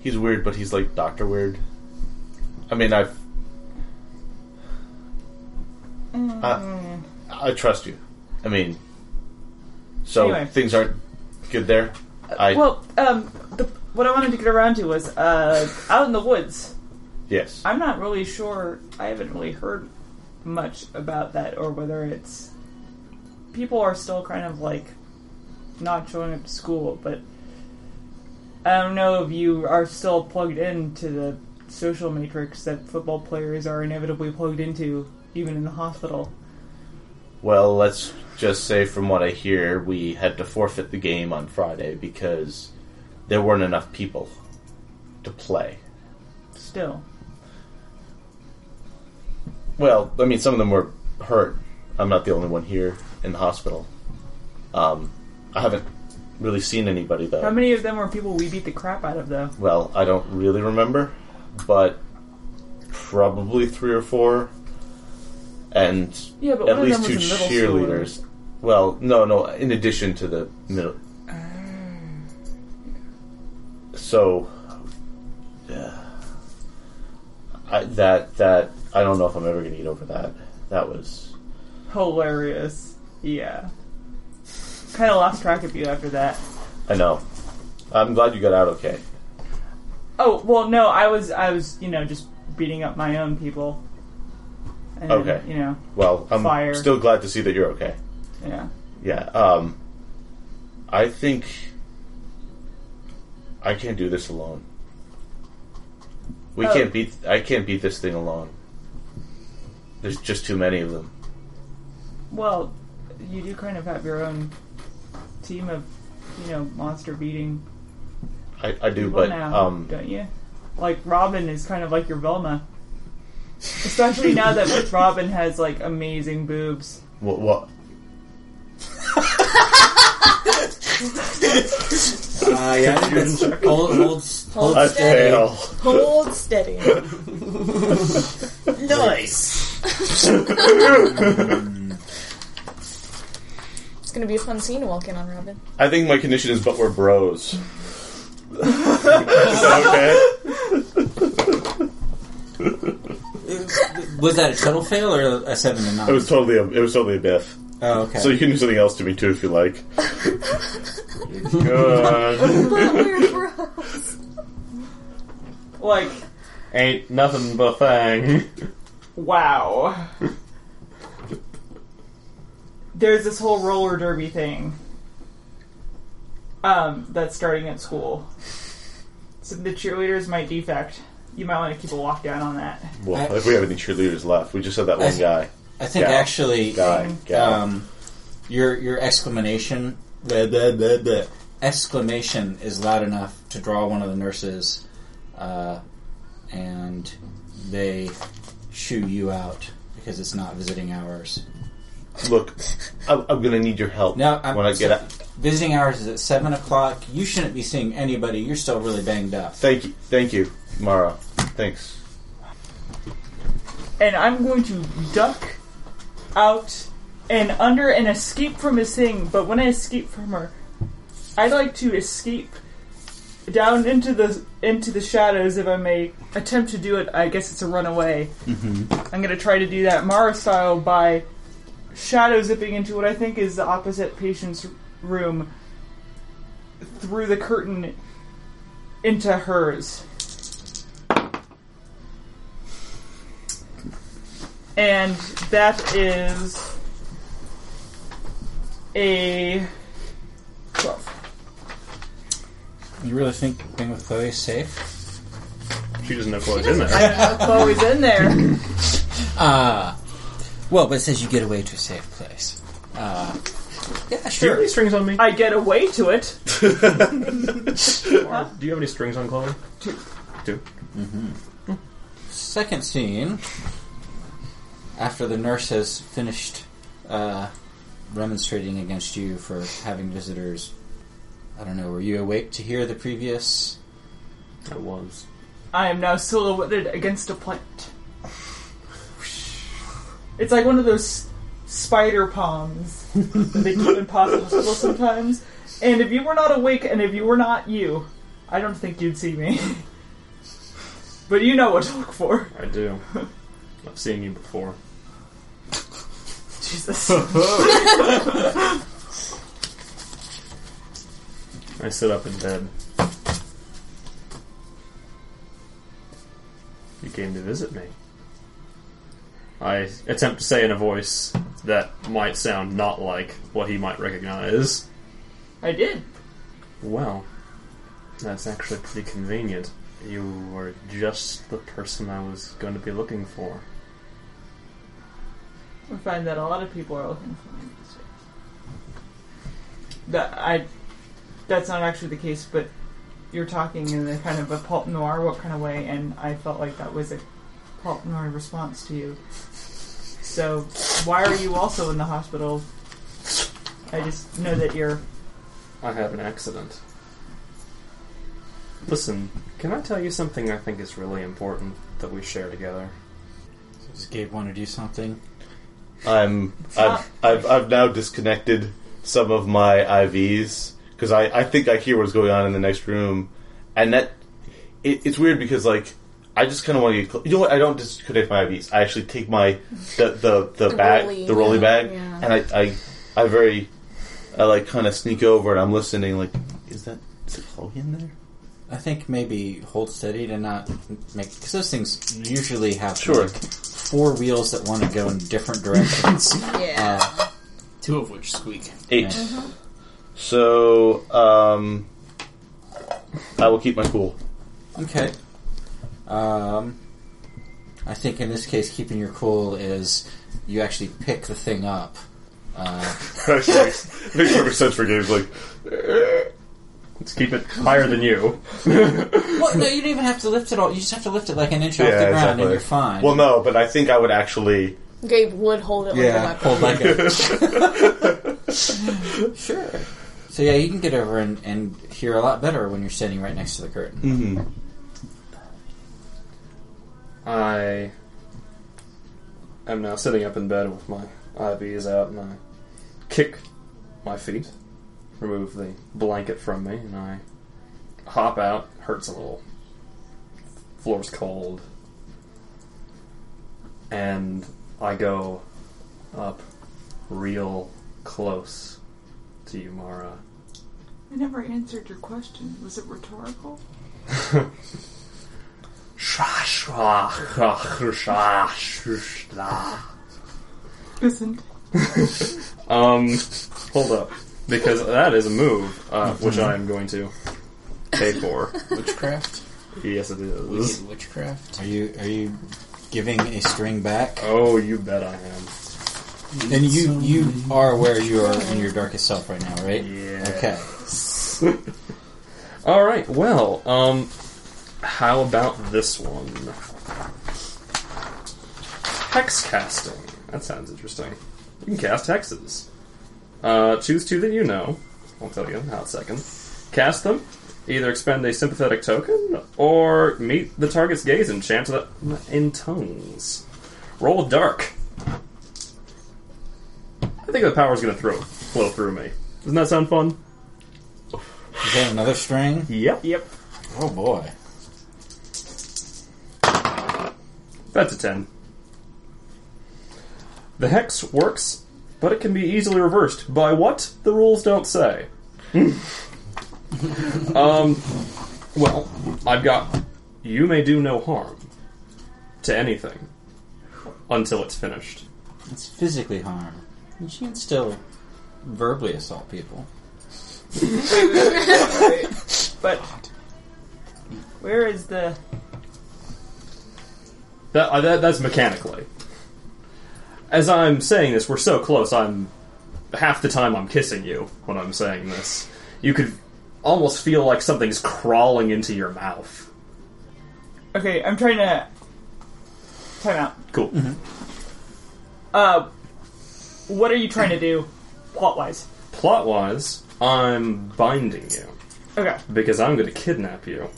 He's weird, but he's like Doctor Weird. I mean, I've. I, I trust you. I mean, so Anyway. things aren't good there. I Well, um, the, what I wanted to get around to was uh, out in the woods. yes. I'm not really sure. I haven't really heard much about that, or whether it's people are still kind of like not showing up to school. But I don't know if you are still plugged into the social matrix that football players are inevitably plugged into, even in the hospital. Well, let's just say from what I hear, we had to forfeit the game on Friday because there weren't enough people to play. Still, Well, I mean, some of them were hurt. I'm not the only one here in the hospital. Um, I haven't really seen anybody though. how many of them were people we beat the crap out of, though? Well, I don't really remember, but probably three or four, and Yeah, but at least two was a middle cheerleaders. Well, no, no. In addition to the middle, ah. so yeah, I, that that I don't know if I'm ever going to get over that. That was Hilarious. Yeah. Kind of lost track of you after that. I know. I'm glad you got out okay. Oh well, no, I was I was you know just beating up my own people. And, Okay. You know, Well, I'm Fire. still glad to see that you're okay. yeah. Yeah. Um, I think I can't do this alone. We Oh. can't beat. I can't beat this thing alone. There's just too many of them. Well, you do kind of have your own team of you know monster beating I, I do, but now, um, don't you? Like Robin is kind of like your Velma. Especially now that Robin has like amazing boobs. what? what Uh, yeah, I think that's hold, hold, hold I steady. fail. Hold steady. Nice. It's gonna be a fun scene to walk in on, Robin. I think my condition is, but we're bros. Is that okay? Was that a total fail or a seven to nine? It was totally. A, it was totally a biff. oh, okay. So you can do something else to me too if you like. Good. We're bros. Like Ain't nothing but a thing. Wow. There's this whole roller derby thing um, that's starting at school. So the cheerleaders might defect. You might want to keep a lockdown on that. Well, if we have any cheerleaders left, we just had that one I- guy. I think Gal. actually, Guy. Gal. um, your your exclamation blah, blah, blah, blah, exclamation is loud enough to draw one of the nurses, uh, and they shoo you out because it's not visiting hours. Look, I'm, I'm going to need your help Now, I'm, when I get so out. visiting hours is at seven o'clock. You shouldn't be seeing anybody. You're still really banged up. Thank you, thank you, Mara. Thanks. And I'm going to duck out and under and escape from this thing. But when I escape from her, I'd like to escape down into the into the shadows. If I may attempt to do it, I guess it's a runaway. Mm-hmm. I'm going to try to do that Mara style by shadow zipping into what I think is the opposite patient's room through the curtain into hers. And that is a 12. You really think being with Chloe is safe? She doesn't know Chloe's in there. Uh, Chloe's in there. Uh, well, but it says you get away to a safe place. Uh, yeah, Do you have sure. any strings on me? I get away to it. Do you have any strings on Chloe? Two. Two. Second scene. After the nurse has finished uh, remonstrating against you for having visitors, I don't know, were you awake to hear the previous? I was. I am now silhouetted against a plant. It's like one of those spider palms that they keep in hospitals sometimes. And if you were not awake and if you were not you, I don't think you'd see me. but you know what to look for. I do. I've seen you before. Jesus. I sit up in bed. You came to visit me. I attempt to say in a voice that might sound not like what he might recognize. I did. Well, that's actually pretty convenient. You were just the person I was going to be looking for. I find that a lot of people are looking for me these days. That I, that's not actually the case, but you're talking in a kind of a pulp noir what kind of way, and I felt like that was a pulp noir response to you. So why are you also in the hospital? I just know that you're. I have an accident. Listen, can I tell you something I think is really important that we share together? Does Gabe want to do something? I'm I've, I've I've now disconnected some of my IVs because I, I think I hear what's going on in the next room, and that it, it's weird because like I just kind of want to get cl- you know what I don't disconnect my IVs I actually take my the the, the, The bag rolly, the rolly yeah, bag yeah. and I I I very I like kind of sneak over and I'm listening like is that is it Chloe in there I think maybe hold steady to not make because those things usually have Sure. like four wheels that want to go in different directions. Yeah. uh, Two of which squeak. eight so um I will keep my cool okay. Um, I think in this case, keeping your cool is you actually pick the thing up. Uh, actually makes, makes perfect sense for games like Let's keep it higher than you. well, no, you don't even have to lift it all. You just have to lift it like an inch off the Yeah, ground, exactly. and you're fine. Well, no, but I think I would actually. Gabe would hold it like a yeah, weapon. hold like a sure. So yeah, you can get over and, and hear a lot better when you're standing right next to the curtain. Mm-hmm. I am now sitting up in bed with my IVs out, and I kick my feet, remove the blanket from me, and I hop out. Hurts a little. Floor's cold. And I go up real close to you, Mara. I never answered your question. Was it rhetorical? Isn't. Um, hold up, because that is a move uh, which I am going to pay for. Witchcraft. yes, it We is. witchcraft. Are you are you giving a string back? Oh, you bet I am. And you you are where you are in your darkest self right now, right? Yeah. Okay. All right. Well, um, how about this one? Hex casting. That sounds interesting. You can cast hexes. Uh, choose two that you know. I'll tell you in a hot second. Cast them. Either expend a sympathetic token or meet the target's gaze and chant them in tongues. Roll dark. I think the power's going to throw flow through me. Doesn't that sound fun? Is that another string? Yep. Yep. Oh boy. That's a 10. The hex works but it can be easily reversed by what the rules don't say. um, well, I've got you may do no harm to anything until it's finished. It's physically harm. You can still verbally assault people. But where is the? That, uh, that that's mechanically. As I'm saying this, we're so close. I'm half the time I'm kissing you when I'm saying this. You could almost feel like something's crawling into your mouth. Okay, I'm trying to. Time out. Cool. Uh, what are you trying to do, plot wise? Plot wise, I'm binding you Okay. because I'm going to kidnap you.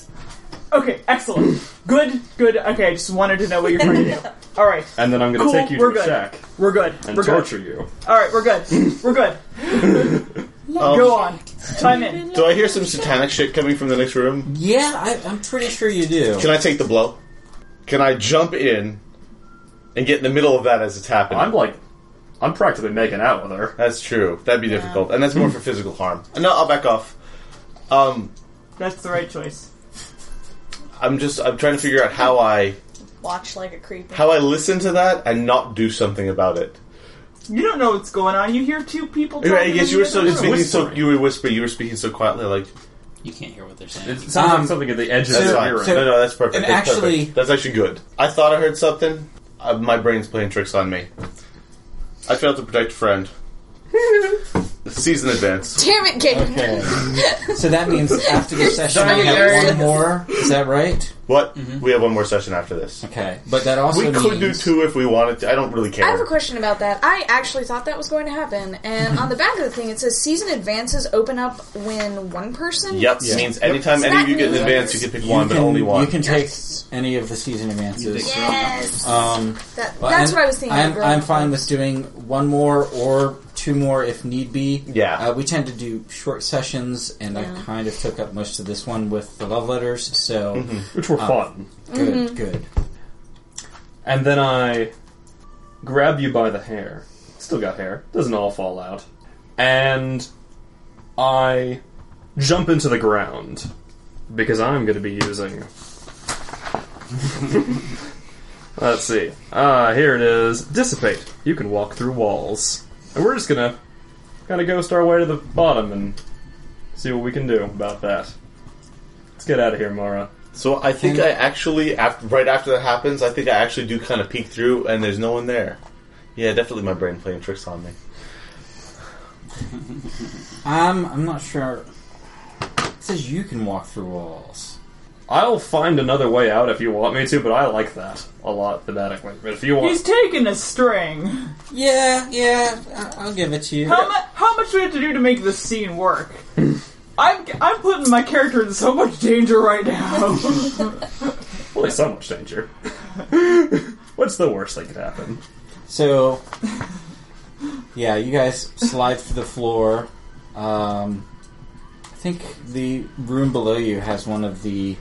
Okay. Excellent. good. Good. Okay. I just wanted to know what you're trying to do. All right. And then I'm going to Cool, take you we're to a good. shack We're good. and we're torture good. you. All right. We're good. we're good. Um, Go on. Time in. Do I hear some satanic shit coming from the next room? Yeah, I, I'm pretty sure you do. Can I take the blow? Can I jump in and get in the middle of that as it's happening? I'm like, I'm practically making out with her. That's true. That'd be difficult, and that's more for physical harm. No, I'll back off. Um, That's the right choice. I'm just I'm trying to figure out how I Watch like a creep. how I listen to that and not do something about it. You don't know what's going on. You hear two people. I Talking guess in you were the so other room. speaking so whispering. you were whispering. You were speaking so quietly, like You can't hear what they're saying. It sounds Um, like something at the edge of that's your fine. hearing. so- no, no, that's perfect. and that's actually- perfect. that's actually good. I thought I heard something. Uh, my brain's playing tricks on me. I failed to protect a friend. Season advance. Damn it, Gabe. Okay. so that means after the session we have one more. Is that right? What? We have one more session after this. Okay. But that also We could do means two if we wanted to. I don't really care. I have a question about that. I actually thought that was going to happen, and on the back of the thing it says season advances open up when one person. Yep, Yeah. means anytime So any that of you get an means- advance, you can pick you one, can, but only one. You can take Yes. any of the season advances. Yes. Um, That, Well, that's and what I was thinking. I'm, of growing I'm up fine with doing one more or two more if need be. Yeah. Uh, we tend to do short sessions, and I kind of took up most of this one with the love letters. So Mm-hmm. Which were Uh, fun. good, good. And then I grab you by the hair. Still got hair. Doesn't all fall out. And I jump into the ground because I'm going to be using. Let's see. Ah, here it is. Dissipate. You can walk through walls. And we're just going to kind of ghost our way to the bottom and see what we can do about that. Let's get out of here, Mara. So I think I actually, after, right after that happens, I think I actually do kind of peek through, and there's no one there. Yeah, definitely my brain playing tricks on me. Um, I'm not sure. It says you can walk through walls. I'll find another way out if you want me to, but I like that a lot thematically. But if you want, He's taking a string. Yeah, yeah, I- I'll give it to you. How, mu- how much do we have to do to make this scene work? I'm I'm putting my character in so much danger right now. well, there's so much danger. What's the worst that could happen? So, yeah, you guys slide through the floor. Um, I think the room below you has one of the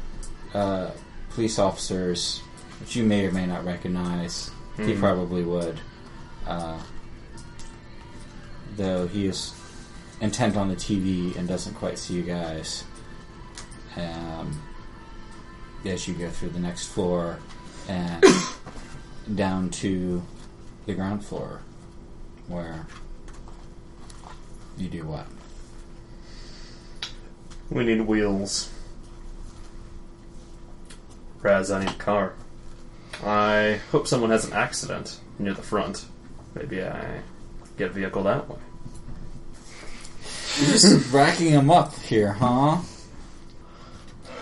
uh, police officers, which you may or may not recognize. He probably would. Uh, though he is intent on the TV and doesn't quite see you guys. Um, as you go through the next floor and down to the ground floor, where you do what? We need wheels. Raz, I need a car. I hope someone has an accident near the front. Maybe I get a vehicle that way. You're just racking them up here, huh?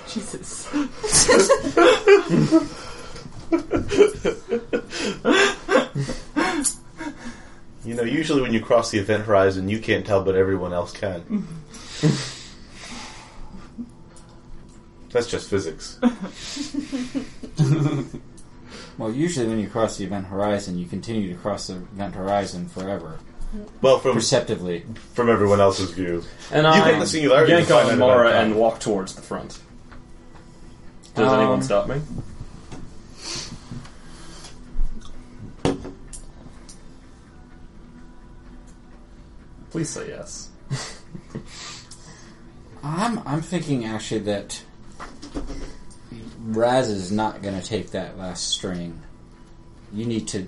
Jesus. You know, usually when you cross the event horizon, you can't tell, but everyone else can. That's just physics. Well, usually when you cross the event horizon, you continue to cross the event horizon forever, Well, from perceptively. from everyone else's view. And You I get the singularity yank to find on that Mara about and walk towards the front. Does Um, anyone stop me? Please say yes. I'm I'm thinking actually that Raz is not going to take that last string. You need to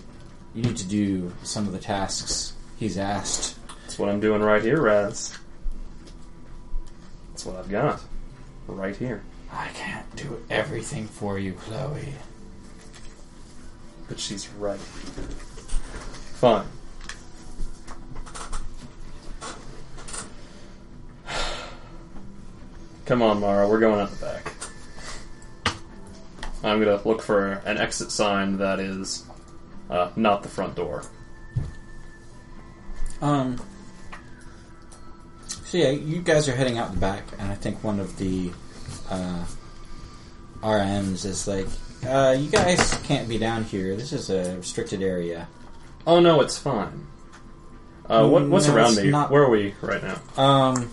you need to do some of the tasks he's asked. That's what I'm doing right here, Raz. That's what I've got. Right here. I can't do everything for you, Chloe. But she's right. Fine. Come on, Mara, we're going out the back. I'm gonna look for an exit sign that is uh, not the front door. Um. So yeah, you guys are heading out the back, and I think one of the uh, RMs is like, uh, "You guys can't be down here. This is a restricted area." Oh no, it's fine. Uh, what, what's No, around me? not- Where are we right now? Um,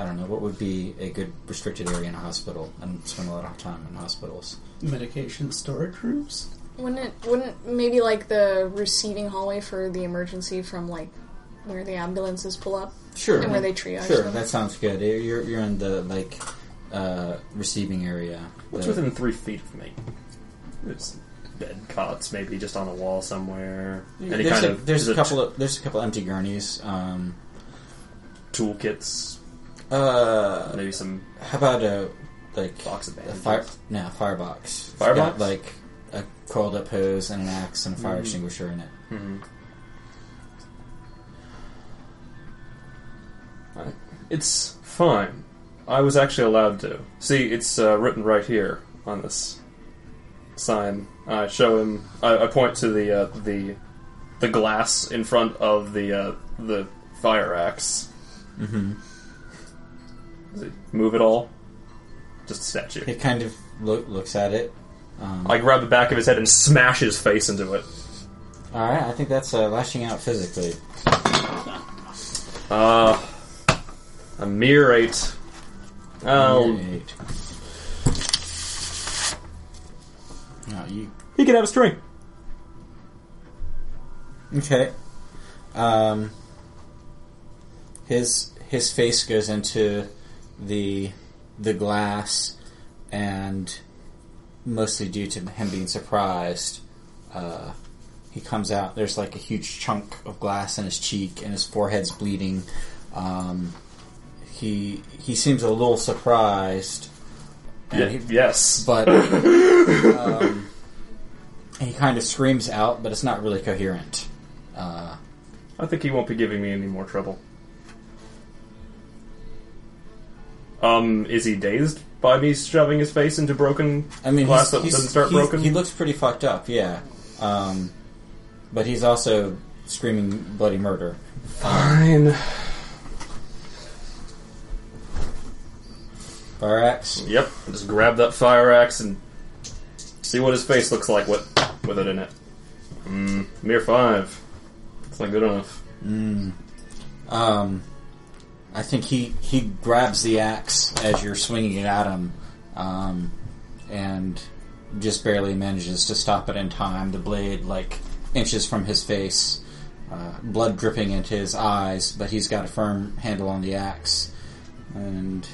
I don't know what would be a good restricted area in a hospital. I don't spend a lot of time in hospitals. Medication storage rooms? Wouldn't it? Wouldn't maybe like the receiving hallway for the emergency from like where the ambulances pull up Sure, and where they triage sure, them? that sounds good. You're you're in the like uh, receiving area. What's The- within three feet of me? There's bed cots, maybe just on a wall somewhere. Any there's kind a, of there's a is it couple of there's a couple empty gurneys. Um, toolkits, uh, maybe some how about a like box of a bandages. fire? No, firebox. It's Firebox? got, like a coiled up hose and an axe and a fire Mhm. extinguisher in it. Mhm. I- It's fine. I was actually allowed to. See, it's uh, written right here on this sign. I show him. I, I point to the uh, the the glass in front of the uh, the fire axe. Does it move at all? Just a statue. It kind of loo- looks at it. Um, I grab the back of his head and smash his face into it. all right, I think that's uh, lashing out physically. Uh, a mere eight. Oh, Eight. You he could have a string. Okay. Um, his his face goes into the the glass, and mostly due to him being surprised, uh, he comes out. There's like a huge chunk of glass in his cheek, and his forehead's bleeding. Um, he he seems a little surprised. Yeah, he- yes. but um, he kind of screams out, but it's not really coherent. Uh, I think he won't be giving me any more trouble. Um, is he dazed by me shoving his face into broken I mean, glass that he's- doesn't start he's- broken? He looks pretty fucked up, yeah. Um, but he's also screaming bloody murder. Fine. Fire axe. Yep. Just grab that fire axe and see what his face looks like with with it in it. Mm, mere five. It's not good enough. Mm. Um, I think he he grabs the axe as you're swinging it at him, um, and just barely manages to stop it in time. The blade like inches from his face, uh, blood dripping into his eyes, but he's got a firm handle on the axe, and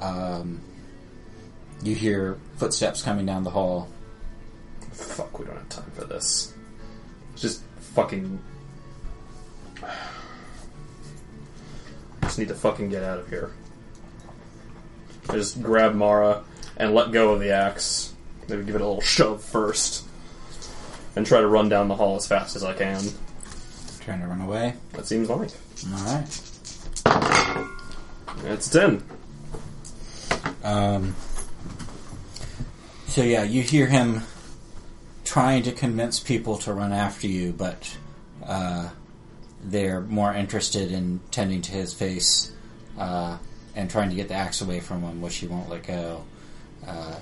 um, you hear footsteps coming down the hall. Fuck, we don't have time for this. Just fucking. Just need to fucking get out of here. I just grab Mara and let go of the axe. Maybe give it a little shove first. And try to run down the hall as fast as I can. Trying to run away. That seems like. All right. It's 10. Um, so yeah, you hear him trying to convince people to run after you, but uh, they're more interested in tending to his face uh, and trying to get the axe away from him, which he won't let go, uh,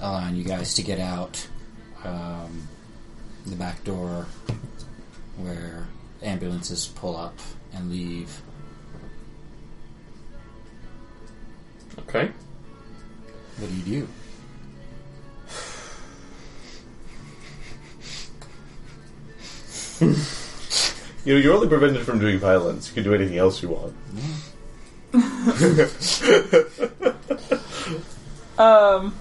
allowing you guys to get out um, the back door where ambulances pull up and leave. Okay. What do you do? You know, you're only prevented from doing violence. You can do anything else you want. Um,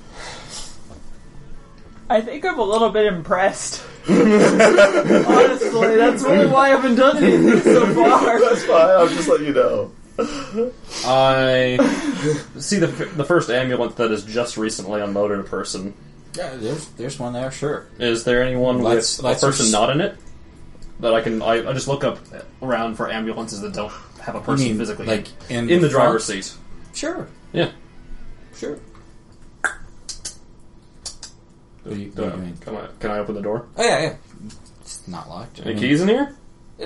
I think I'm a little bit impressed. Honestly, that's really why I haven't done anything so far. That's fine. I'll just let you know. I see the the first ambulance that is just recently unloaded a person. Yeah, there's there's one there. Sure. Is there anyone Lights- with lights a are person s- not in it that I can? I, I just look up around for ambulances that don't have a person mean, physically like, in in the the driver's seat. Sure. Yeah. Sure. What are you, what Do you doing? Can I, can I open the door? Oh yeah, yeah. It's not locked. I Any mean- keys in here?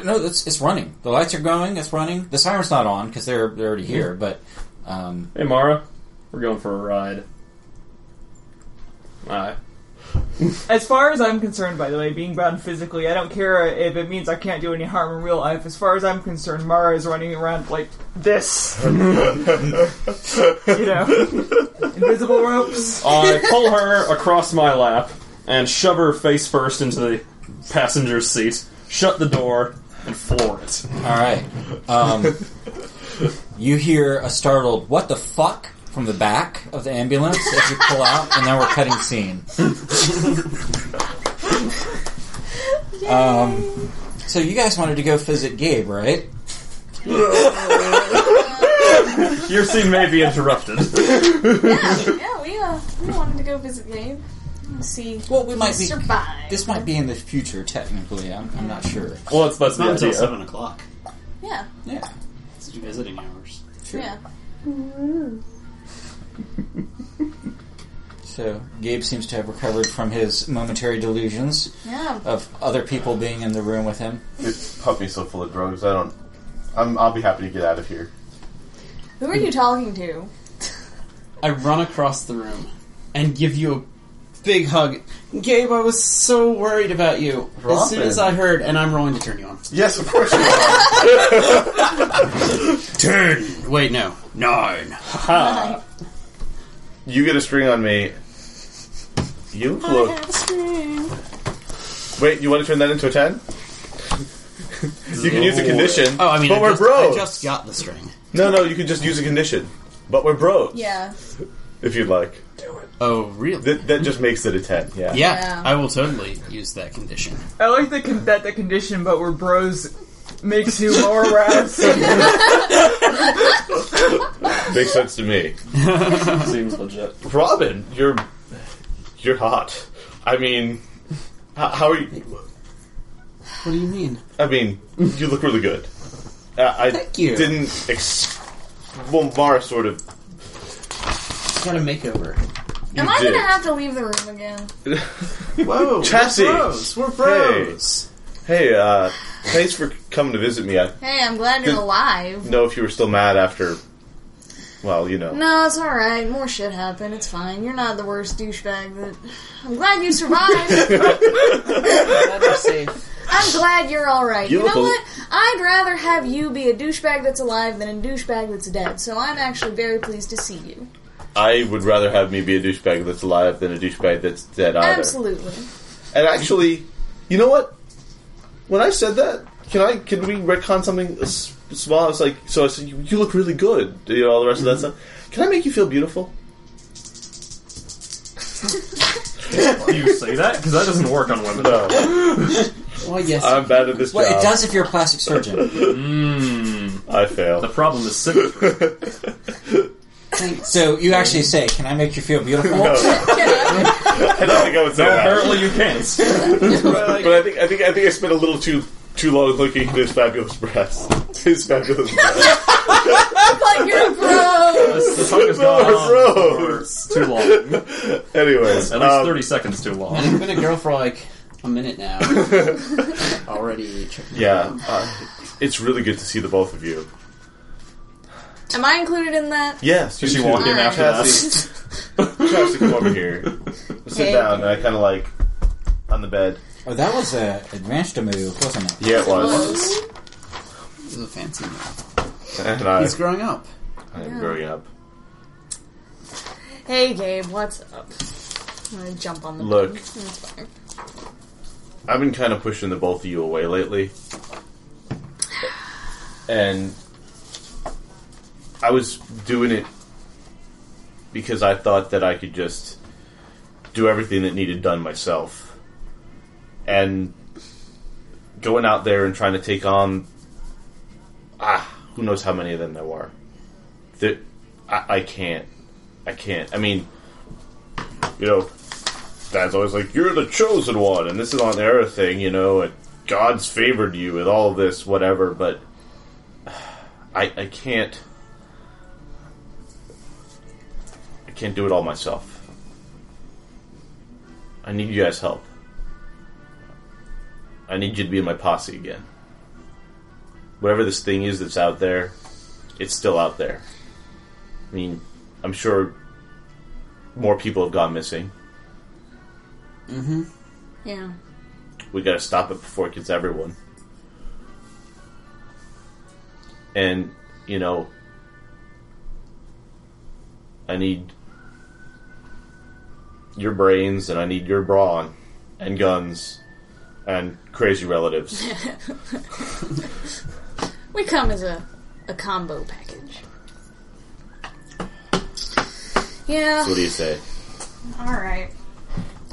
No, it's it's running. The lights are going. It's running. The siren's not on because they're they're already here. But um, Hey Mara, we're going for a ride. Alright. As far as I'm concerned, by the way, being bound physically, I don't care if it means I can't do any harm in real life. As far as I'm concerned, Mara is running around like this. you know, invisible ropes. I pull her across my lap and shove her face first into the passenger seat, shut the door, and floor it. all right. Um, you hear a startled "What the fuck?" From the back of the ambulance as you pull out, and then we're cutting scene. um, so you guys wanted to go visit Gabe, right? Your scene may be interrupted. Yeah, we uh, we wanted to go visit Gabe. See, Well, we might be. survive. This might be in the future, technically. I'm, I'm not sure. Well, it's that's It's not the until idea. seven o'clock. Yeah, Yeah. It's visiting hours. Sure. yeah. So Gabe seems to have recovered from his momentary delusions Yeah. of other people being in the room with him. This puppy's so full of drugs. I don't. I'm. I'll be happy to get out of here. Who are you talking to? I run across the room and give you a big hug. Gabe, I was so worried about you. As soon as I heard, and I'm rolling to turn you on. Yes, of course you are. Turn! Wait, no. Nine. Ha! You get a string on me. You look. Wait, you want to turn that into a ten? you can use a condition. Oh, I mean, but I we're just, bros. I just got the string. No, no, you can just use a condition. But we're bros. Yeah. If you'd like. Do it. Oh, really? That, that just makes it a ten. Yeah. yeah, Yeah. I will totally use that condition. I like the con- that the condition, but we're bros makes you more aroused. Makes sense to me. Seems legit. Robin, you're you're hot. I mean, how, how are you? What do you mean? I mean, you look really good. Uh, I Thank you. didn't. Ex- well, Mara sort of. Got a makeover. You Am I did. gonna have to leave the room again? Whoa, Chassis. We're bros. We're bros. Hey, uh, thanks for coming to visit me. I Hey, I'm glad you're Did- alive. know if you were still mad after. Well, you know. No, it's alright. More shit happened. It's fine. You're not the worst douchebag that. I'm glad you survived. Glad you're safe. I'm glad you're alright. You You, look know a- what? I'd rather have you be a douchebag that's alive than a douchebag that's dead, so I'm actually very pleased to see you. I would rather have me be a douchebag that's alive than a douchebag that's dead either. Absolutely. And actually, you know what? When I said that, can I can we retcon something s- small? I was like, so I said, you, you look really good. You know, all the rest of that mm-hmm. stuff. Can I make you feel beautiful? Do you say that? Because that doesn't work on women. No, Well, yes. I'm bad at this Well, job. it does if you're a plastic surgeon. Mmm. I fail. The problem is symmetry. Thanks. So you actually say, "Can I make you feel beautiful?" No. I don't think I would say no, that. apparently you can't. But I think I think I think I spent a little too too long looking at his fabulous breasts. His fabulous breasts. like you're gross. the tongue has gone gross. too long. Anyways, At least um, 30 seconds too long. I've been a girl for like a minute now. Already. Yeah, uh, it's really good to see the both of you. Am I included in that? Yes, Did you she too. walk in after that? Chassis, Chassis, come over here. Sit Hey. down. And I kind of like on the bed. Oh, that was a advanced move, wasn't it? Yeah, it was. Close. This is a fancy move. And I, He's growing up. I'm growing up. Hey, Gabe, what's up? I'm gonna jump on the Look. bed. It's fine. I've been kind of pushing the both of you away lately. and I was doing it because I thought that I could just do everything that needed done myself. And going out there and trying to take on ah, who knows how many of them there were. That I, I can't. I can't. I mean, you know, Dad's always like, "You're the chosen one," and this is on the thing, you know, and God's favored you with all this, whatever. But I, I can't. Can't do it all myself. I need you guys' help. I need you to be in my posse again. Whatever this thing is that's out there, it's still out there. I mean, I'm sure more people have gone missing. Mm-hmm. Yeah. We gotta stop it before it gets everyone. And, you know, I need your brains and I need your brawn and guns and crazy relatives. We come as a, a combo package. Yeah. So what do you say? Alright.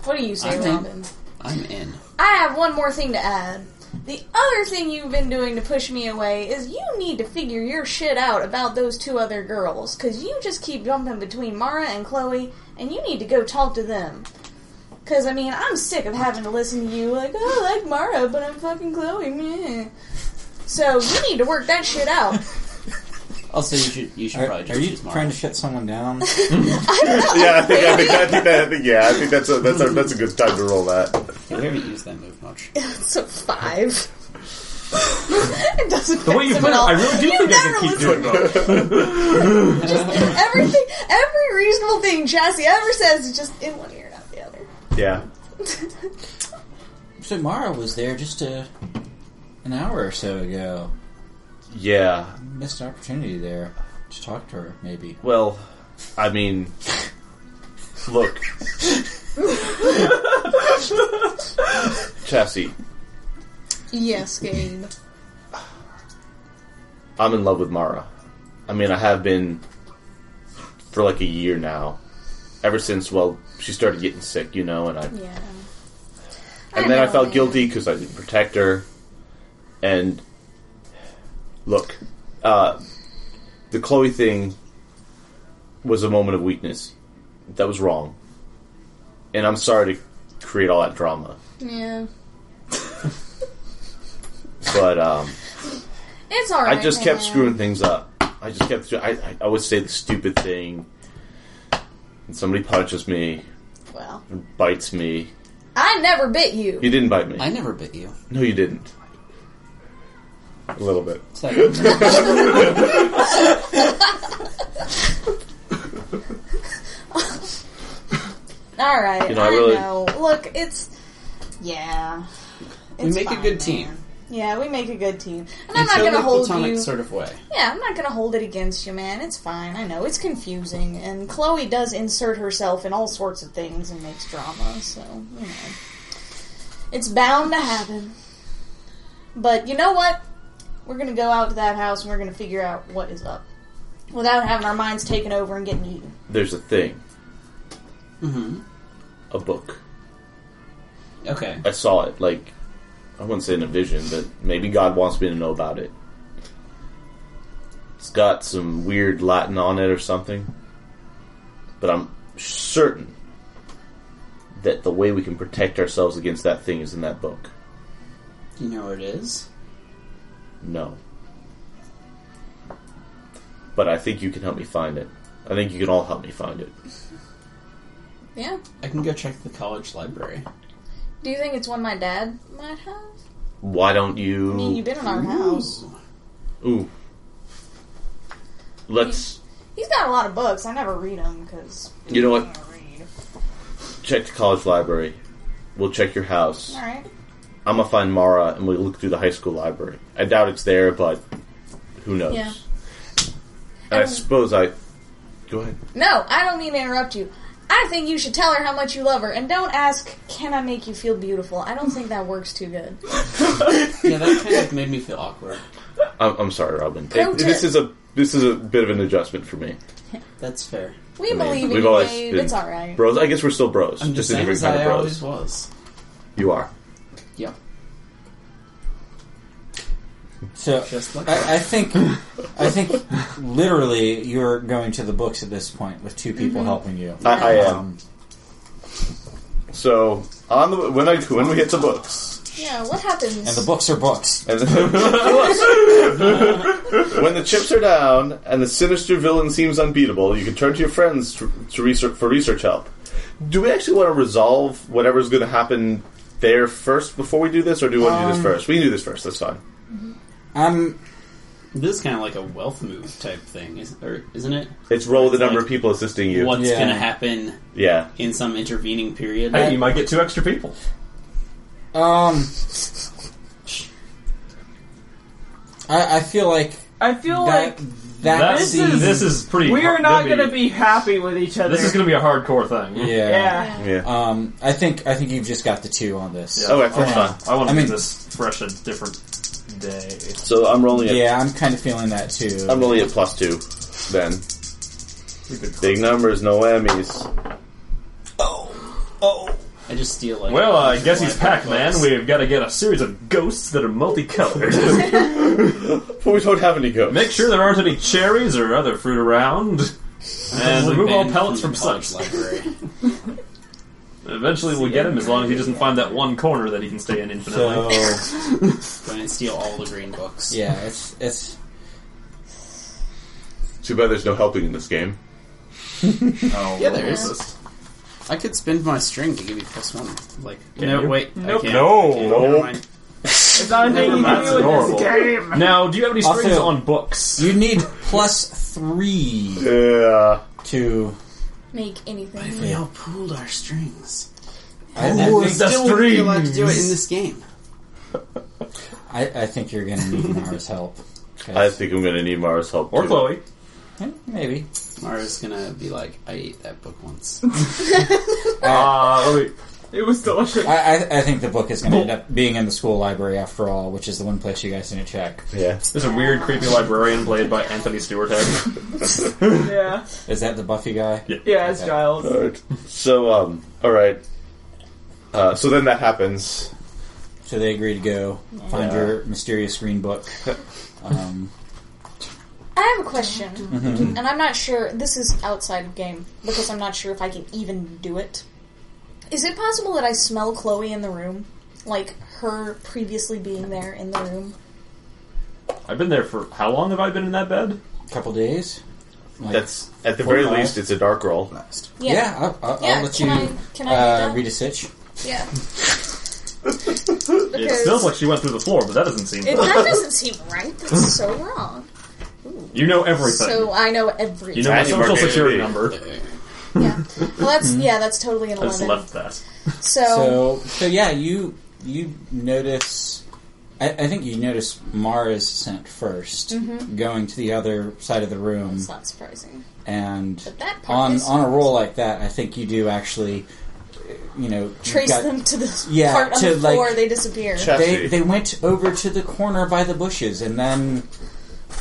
What do you say, I'm in. Robin? I'm in. I have one more thing to add. The other thing you've been doing to push me away is you need to figure your shit out about those two other girls, because you just keep jumping between Mara and Chloe, and you need to go talk to them. Because, I mean, I'm sick of having to listen to you, like, oh, I like Mara, but I'm fucking Chloe, meh. So, you need to work that shit out. Also, you should you should Are, probably are just you use Mara. trying to shut someone down? Yeah, I think I think I think that I think yeah, I think that's a that's a that's a good time to roll that. Yeah, we haven't used that move much. It's a five. it doesn't The way you fix put it. I really do You think I never can keep listen doing that. Everything, every reasonable thing Chassis ever says is just in one ear, not the other. Yeah. so Mara was there just a, an hour or so ago. Yeah. Missed an opportunity there to talk to her, maybe. Well, I mean, look, Chassis. Yes, Gabe. I'm in love with Mara. I mean, I have been for like a year now. Ever since, well, she started getting sick, you know, and I Yeah. and then I felt man. guilty because I didn't protect her. And look, uh, the Chloe thing was a moment of weakness. That was wrong, and I'm sorry to create all that drama. Yeah. But um, It's alright. I just kept man. screwing things up. I just kept. I, I, I would say the stupid thing, and somebody punches me, Well, and bites me. I never bit you. You didn't bite me. I never bit you. no, you didn't. A little bit. It's like, Alright, You know, I I, really- know. Look, it's. Yeah. we It's make a fine, good man. Team. Yeah, we make a good team. And I'm not gonna hold you. sort of way. Yeah, I'm not gonna hold it against you, man. It's fine. I know it's confusing, and Chloe does insert herself in all sorts of things and makes drama. So you know, it's bound to happen. But you know what? We're gonna go out to that house and we're gonna figure out what is up, without having our minds taken over and getting eaten. There's a thing. Mm-hmm. A book. Okay. I saw it. Like, I wouldn't say in a vision, but maybe God wants me to know about it. It's got some weird Latin on it or something. But I'm certain that the way we can protect ourselves against that thing is in that book. You know where it is? No. But I think you can help me find it. I think you can all help me find it. Yeah. I can go check the college library. Do you think it's one my dad might have? Why don't you? I mean, you? you've been in our house. Ooh. Let's He's got a lot of books. I never read them because You know what? Read. check the college library. We'll check your house. All right. I'm gonna find Mara and we'll look through the high school library. I doubt it's there, but who knows? Yeah. And I Um, suppose I. Go ahead. No, I don't mean to interrupt you. I think you should tell her how much you love her, and don't ask, "Can I make you feel beautiful?" I don't think that works too good. Yeah, that kind of made me feel awkward. I'm, I'm sorry, Robin. Pro It- this is a this is a bit of an adjustment for me. That's fair. We I mean, believe in we've you, always Gabe. been It's alright. Bros, I guess we're still bros. I'm just a saying different as kind I of always bros. was. You are. So like I, I think I think literally you're going to the books at this point with two people helping you. I, I am. Um, So on the when I when we hit the books, Yeah, what happens? and the books are books. and when the chips are down and the sinister villain seems unbeatable, you can turn to your friends to, to research for research help. Do we actually want to resolve whatever's going to happen there first before we do this, or do we want to do this Um, first? We can do this first. That's fine. I'm This is kind of like a wealth move type thing, is, or isn't it? It's roll the number like of people assisting you. What's Yeah. going to happen Yeah. in some intervening period? Hey, you might get two extra people. um I, I feel like I feel that like that That's, This is- this is pretty. we are not gonna be happy with each other. This is going to be a hardcore thing. yeah. yeah. Yeah. Um I think I think you've just got the two on this. Yeah. Oh, okay, that's I fine. I want I to mean- do this fresh and different day. So I'm rolling at Yeah, I'm kind of feeling that too. I'm rolling at plus two. Then big numbers, no whammies. Oh, Oh! I just steal like. Well, I guess he's Pac-Man. We've got to get a series of ghosts that are multicolored. But we don't have any ghosts. Make sure there aren't any cherries or other fruit around. And remove all pellets from such. library. Eventually, we'll get him as long as he doesn't find that one corner that he can stay in infinitely. So Go ahead and steal all the green books. yeah, it's it's Too bad there's no helping in this game. oh, Yeah, there is. is. I could spend my string to give you plus one. Like, Can no, you? wait, Nope. I can't. No. I can't. Nope. Never mind. It's not anything you That's can do with adorable. this game. Now, do you have any strings Also- on books? you need plus three Yeah. to Make anything. if We all pooled our strings. I, I think, the Still wouldn't be allowed to do it in this game. I, I think you're gonna need Mara's help. 'Cause- I think I'm going to need Mara's help. Or too. Chloe? Eh, maybe. Mara's gonna be like, I ate that book once. Uh, let me. It was delicious. I, I, I think the book is going to end up being in the school library after all, which is the one place you guys need to check. Yeah. There's a weird, creepy librarian played by Anthony Stewart Head. yeah. Is that the Buffy guy? Yeah, it's Okay. Giles. Alright. So, um, alright. Uh, so then that happens. So they agree to go find Yeah. your mysterious green book. Um, I have a question, Mm-hmm. and I'm not sure. This is outside of game because I'm not sure if I can even do it. Is it possible that I smell Chloe in the room, like her previously being there in the room? I've been there for. How long have I been in that bed? A couple days. Like, That's, at the very or least, it's a dark roll. yeah. I'll, I'll, Yeah, I'll let can you I- can I do uh, that? read a sitch. Yeah. It Because smells like she went through the floor, but that doesn't seem. it, that doesn't seem right. That's so wrong. You know everything. So I know everything. you know my Tiny social market security ID. number. yeah. Well, that's yeah. That's totally an I just eleven. left that. So, So, so yeah, you you notice. I, I think you notice Mara's scent 1st going to the other side of the room, it's not surprising. and But that part on is on a roll like that, I think you do actually, you know, Trace got- them to the Yeah, part on to, the floor. like- they disappear. They Chastity. they went over to the corner by the bushes, and then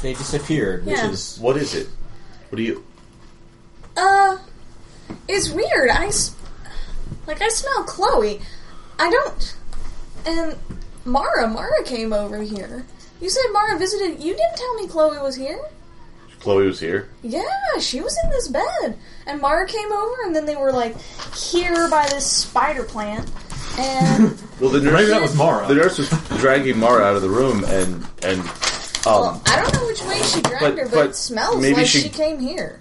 they disappeared, which Yeah. is What is it? What do you. Uh, it's weird. I like I smell Chloe. I don't. And Mara, Mara came over here. You said Mara visited. You didn't tell me Chloe was here. Chloe was here. Yeah, she was in this bed. And Mara came over, and then they were like here by this spider plant. And Well, the Maybe that was Mara. the nurse was dragging Mara out of the room, and and well, um, I don't know which way she dragged but- her, but, but it smells maybe like she- she, came here.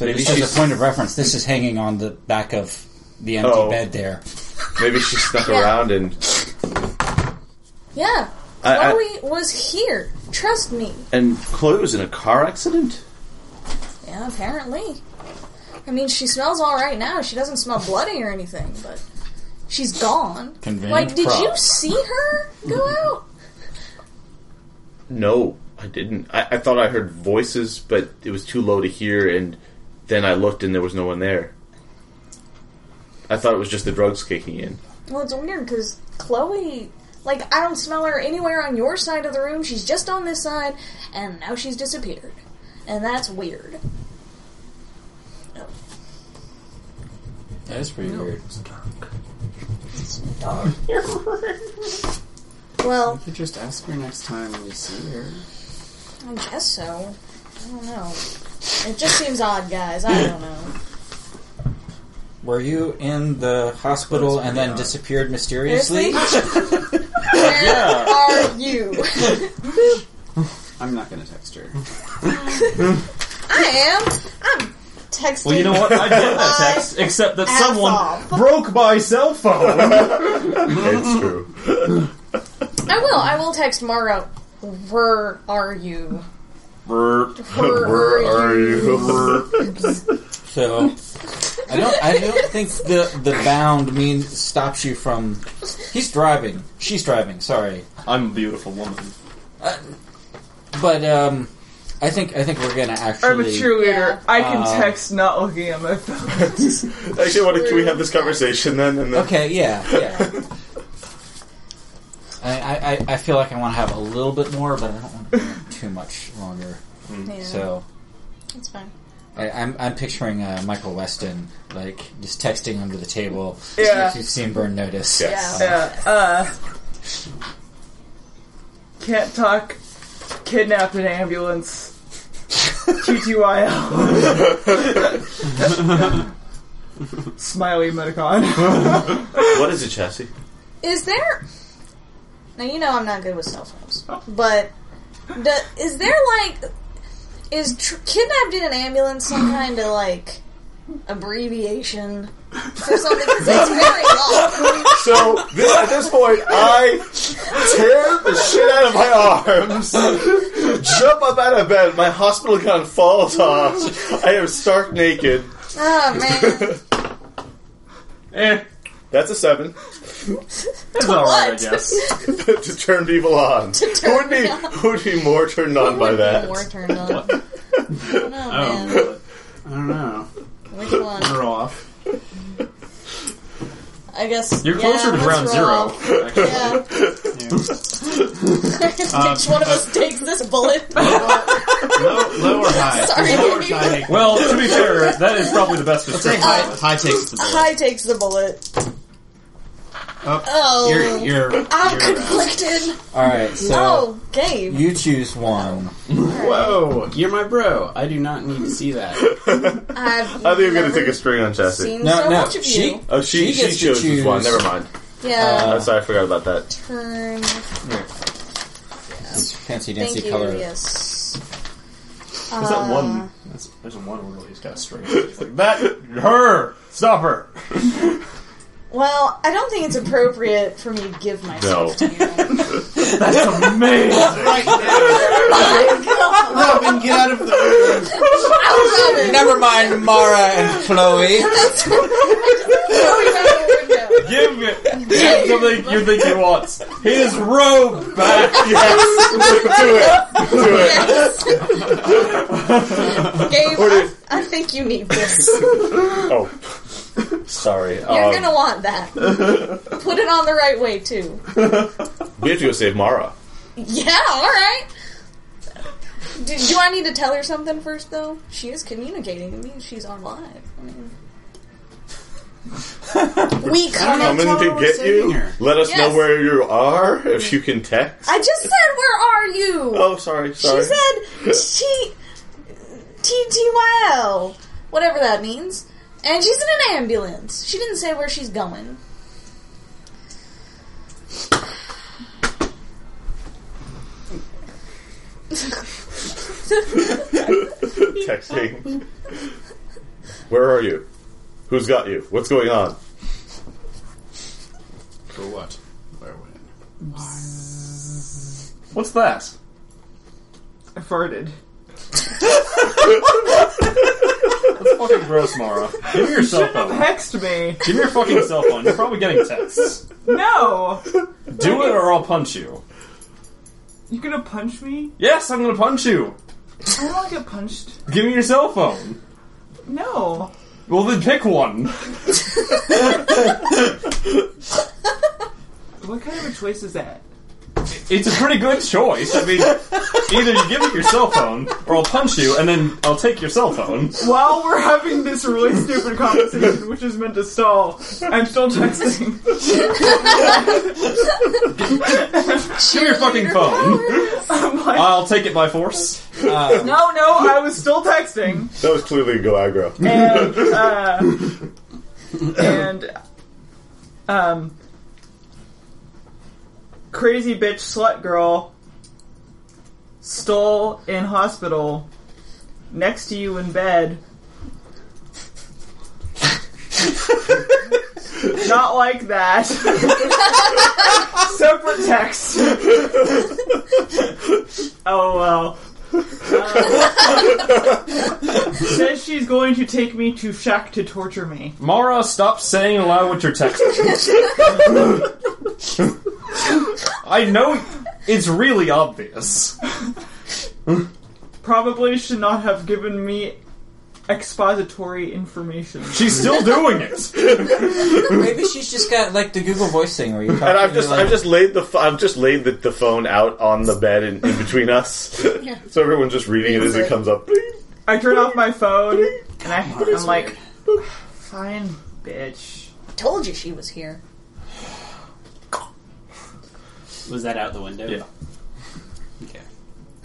So. Maybe just as she's- a point of reference, this is hanging on the back of the empty Oh. bed there. maybe she snuck Yeah. around and Yeah, I- I- Chloe was here. Trust me. and Chloe was in a car accident. Yeah, apparently. I mean, she smells all right now. She doesn't smell bloody or anything, but she's gone. Convenient like, did you see her go out? No, I didn't. I, I thought I heard voices, but it was too low to hear, and then I looked and there was no one there. I thought it was just the drugs kicking in. Well, it's weird because Chloe, Like, I don't smell her anywhere on your side of the room. She's just on this side, and now she's disappeared. And that's weird. That is pretty weird. It's dark. It's dark. Well, You could just ask her next time you see her. I guess so. I don't know. It just seems odd, guys. I don't know. Were you in the hospital and then disappeared mysteriously? Seriously? Where are you? I'm not gonna text her. I am. I'm texting. Well, you know what? I get that my text, except that ass someone off. broke my cell phone. It's true. I will. I will text Mara. Where are you? Where, Where are you? So I don't I don't think the the bound means stops you from he's driving. She's driving, sorry. I'm a beautiful woman. But um I think I think we're gonna actually I'm a cheerleader. Yeah. I can Uh, text not looking at my phone. Actually, what, can we have this conversation then? And then Okay, yeah, yeah. I, I, I- I feel like I want to have a little bit more, but I don't want to go too much longer. Yeah, So that's fine. I, I'm I'm picturing uh, Michael Weston like just texting under the table. Yeah. If you've seen Burn Notice. Yes. Yeah. Uh, can't talk. Kidnapped an ambulance. TTYL. Smiley emoticon. what is it, Chassis? Is there? Now you know I'm not good with cell phones, but do, is there like is tr- kidnapped in an ambulance some kind of like abbreviation for something? Because it's very long. So this, at this point, I tear the shit out of my arms, jump up out of bed, my hospital gown falls off. I am stark naked. Oh man, Eh, That's a seven it's alright, I What? guess. to turn people on. who would be who would be more turned on by Would be that? More turned on. I don't know, oh. man. Oh, I don't know. Which one? Roll off. I guess You're yeah, closer to let's ground zero. off. actually. Yeah. Which one of us um, takes this bullet? Low, low or high? Sorry. Low or high? Well, to be fair, that is probably the best Say description. high. High takes the bullet. High takes the bullet. Oh, Oh, you're you're. I'm you're, uh, conflicted. Alright, so oh, Gabe. you choose one. Whoa, you're my bro. I do not need to see that. I've I think I'm gonna take a string on Chassis. Seen No, so no, much of she you. Oh, she She she, gets to chose this one. Never mind. Yeah. Uh, sorry, I forgot about that. Turn. It's fancy Thank dancy you. color. Yes. There's that one. That's, there's one where he's got a string. It's like that. Her. Stop her. Well, I don't think it's appropriate for me to give myself to you. That's amazing. Right now. Robin, get out of the room. I love. Never mind Mara and Chloe. Throw it out the. Give it. Give something you think he wants. His robe back. Yes, do it, do it. Gabe, Or I, did- I think you need this. Oh, sorry. You're Um, gonna want that. Put it on the right way too. we have to go save Mara. Yeah, alright. Do, do I need to tell her something first, though? She is communicating. It means she's on live. I mean, we come. Coming to we're get saving you. her. Let us know Yes. where you are if you can text. I just said, "Where are you?" Oh, sorry, sorry. She said, "T T T Y L, whatever that means." And she's in an ambulance. She didn't say where she's going. Texting. Where are you? Who's got you? What's going on? For what? Where when? What's that? I farted. That's fucking gross, Mara. Give me your cell phone. Text me. Give me your fucking cell phone. You're probably getting texts. No. Do it or I'll punch you. You're gonna punch me? Yes, I'm gonna punch you. I don't want to get punched. Give me your cell phone. No. Well, then pick one. What kind of a choice is that? It's a pretty good choice. I mean, either you give me your cell phone, or I'll punch you, and then I'll take your cell phone. While we're having this really stupid conversation, which is meant to stall, I'm still texting. Give me your fucking phone. I'm like, I'll take it by force. no, no, I was still texting. That was clearly go aggro. and uh, and um, crazy bitch slut girl stole in hospital next to you in bed. Not like that. Separate text. oh well. Uh, says she's going to take me to shack to torture me. Mara, stop saying aloud what you're texting. I know it's really obvious. Probably should not have given me expository information. She's still doing it. Maybe she's just got like the Google Voice thing where you talk And I've you're just like, I've just laid the ph- I've just laid the, the phone out on the bed in, in between us, so everyone's just reading it as it comes up. I turn off my phone and I, I'm like, fine, bitch. Told you she was here. Was that out the window? Yeah. Okay.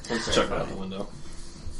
Let's check that out the window.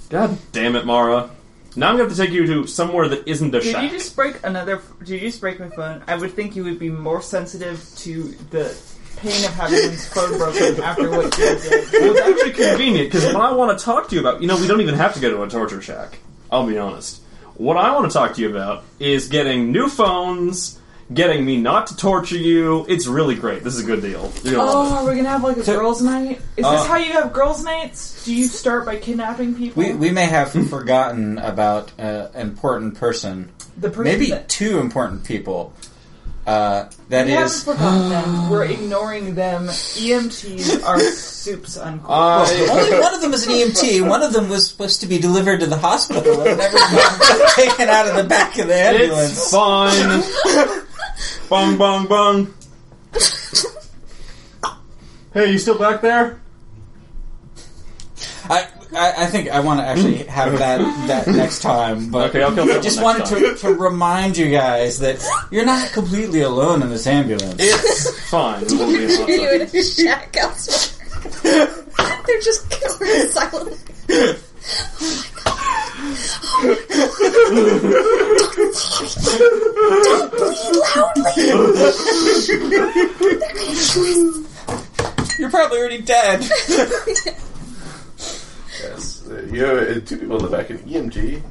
God damn it, Mara. Now I'm going to have to take you to somewhere that isn't a Did shack. you just break another? Did you just break my phone? I would think you would be more sensitive to the pain of having his phone broken after what you did. Well, it's actually convenient because what I want to talk to you about, you know, we don't even have to go to a torture shack. I'll be honest. What I want to talk to you about is getting new phones, getting me not to torture you. It's really great. This is a good deal. You're gonna Oh, love are we gonna have like a girls' night? Is Uh, this how you have girls' nights? Do you start by kidnapping people? we we may have forgotten about an important person, the person maybe that, two important people. Uh, that we haven't is, forgotten them. We're ignoring them. EMTs are soups unquote. I- only one of them is an EMT. One of them was supposed to be delivered to the hospital and never taken out of the back of the it's ambulance. fine. bong, bong, bong. Hey, you still back there? I, I, I think I want to actually have that that next time, but Okay, I'll kill someone just next wanted time. to, to remind you guys that you're not completely alone in this ambulance. It's fine. We will be in hot You tub. in a shack elsewhere. They're just killing silently. Oh Don't breathe loudly. You're probably already dead. Yes, uh, you have uh, two people in the back, an EMT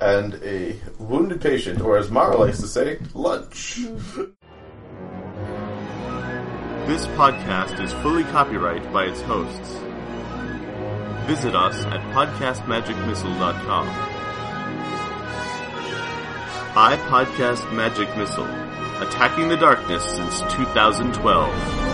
and a wounded patient, or as Mara likes to say, lunch. This podcast is fully copyright by its hosts. Visit us at podcastmagicmissile.com. I Podcast Magic Missile, attacking the darkness since 2012.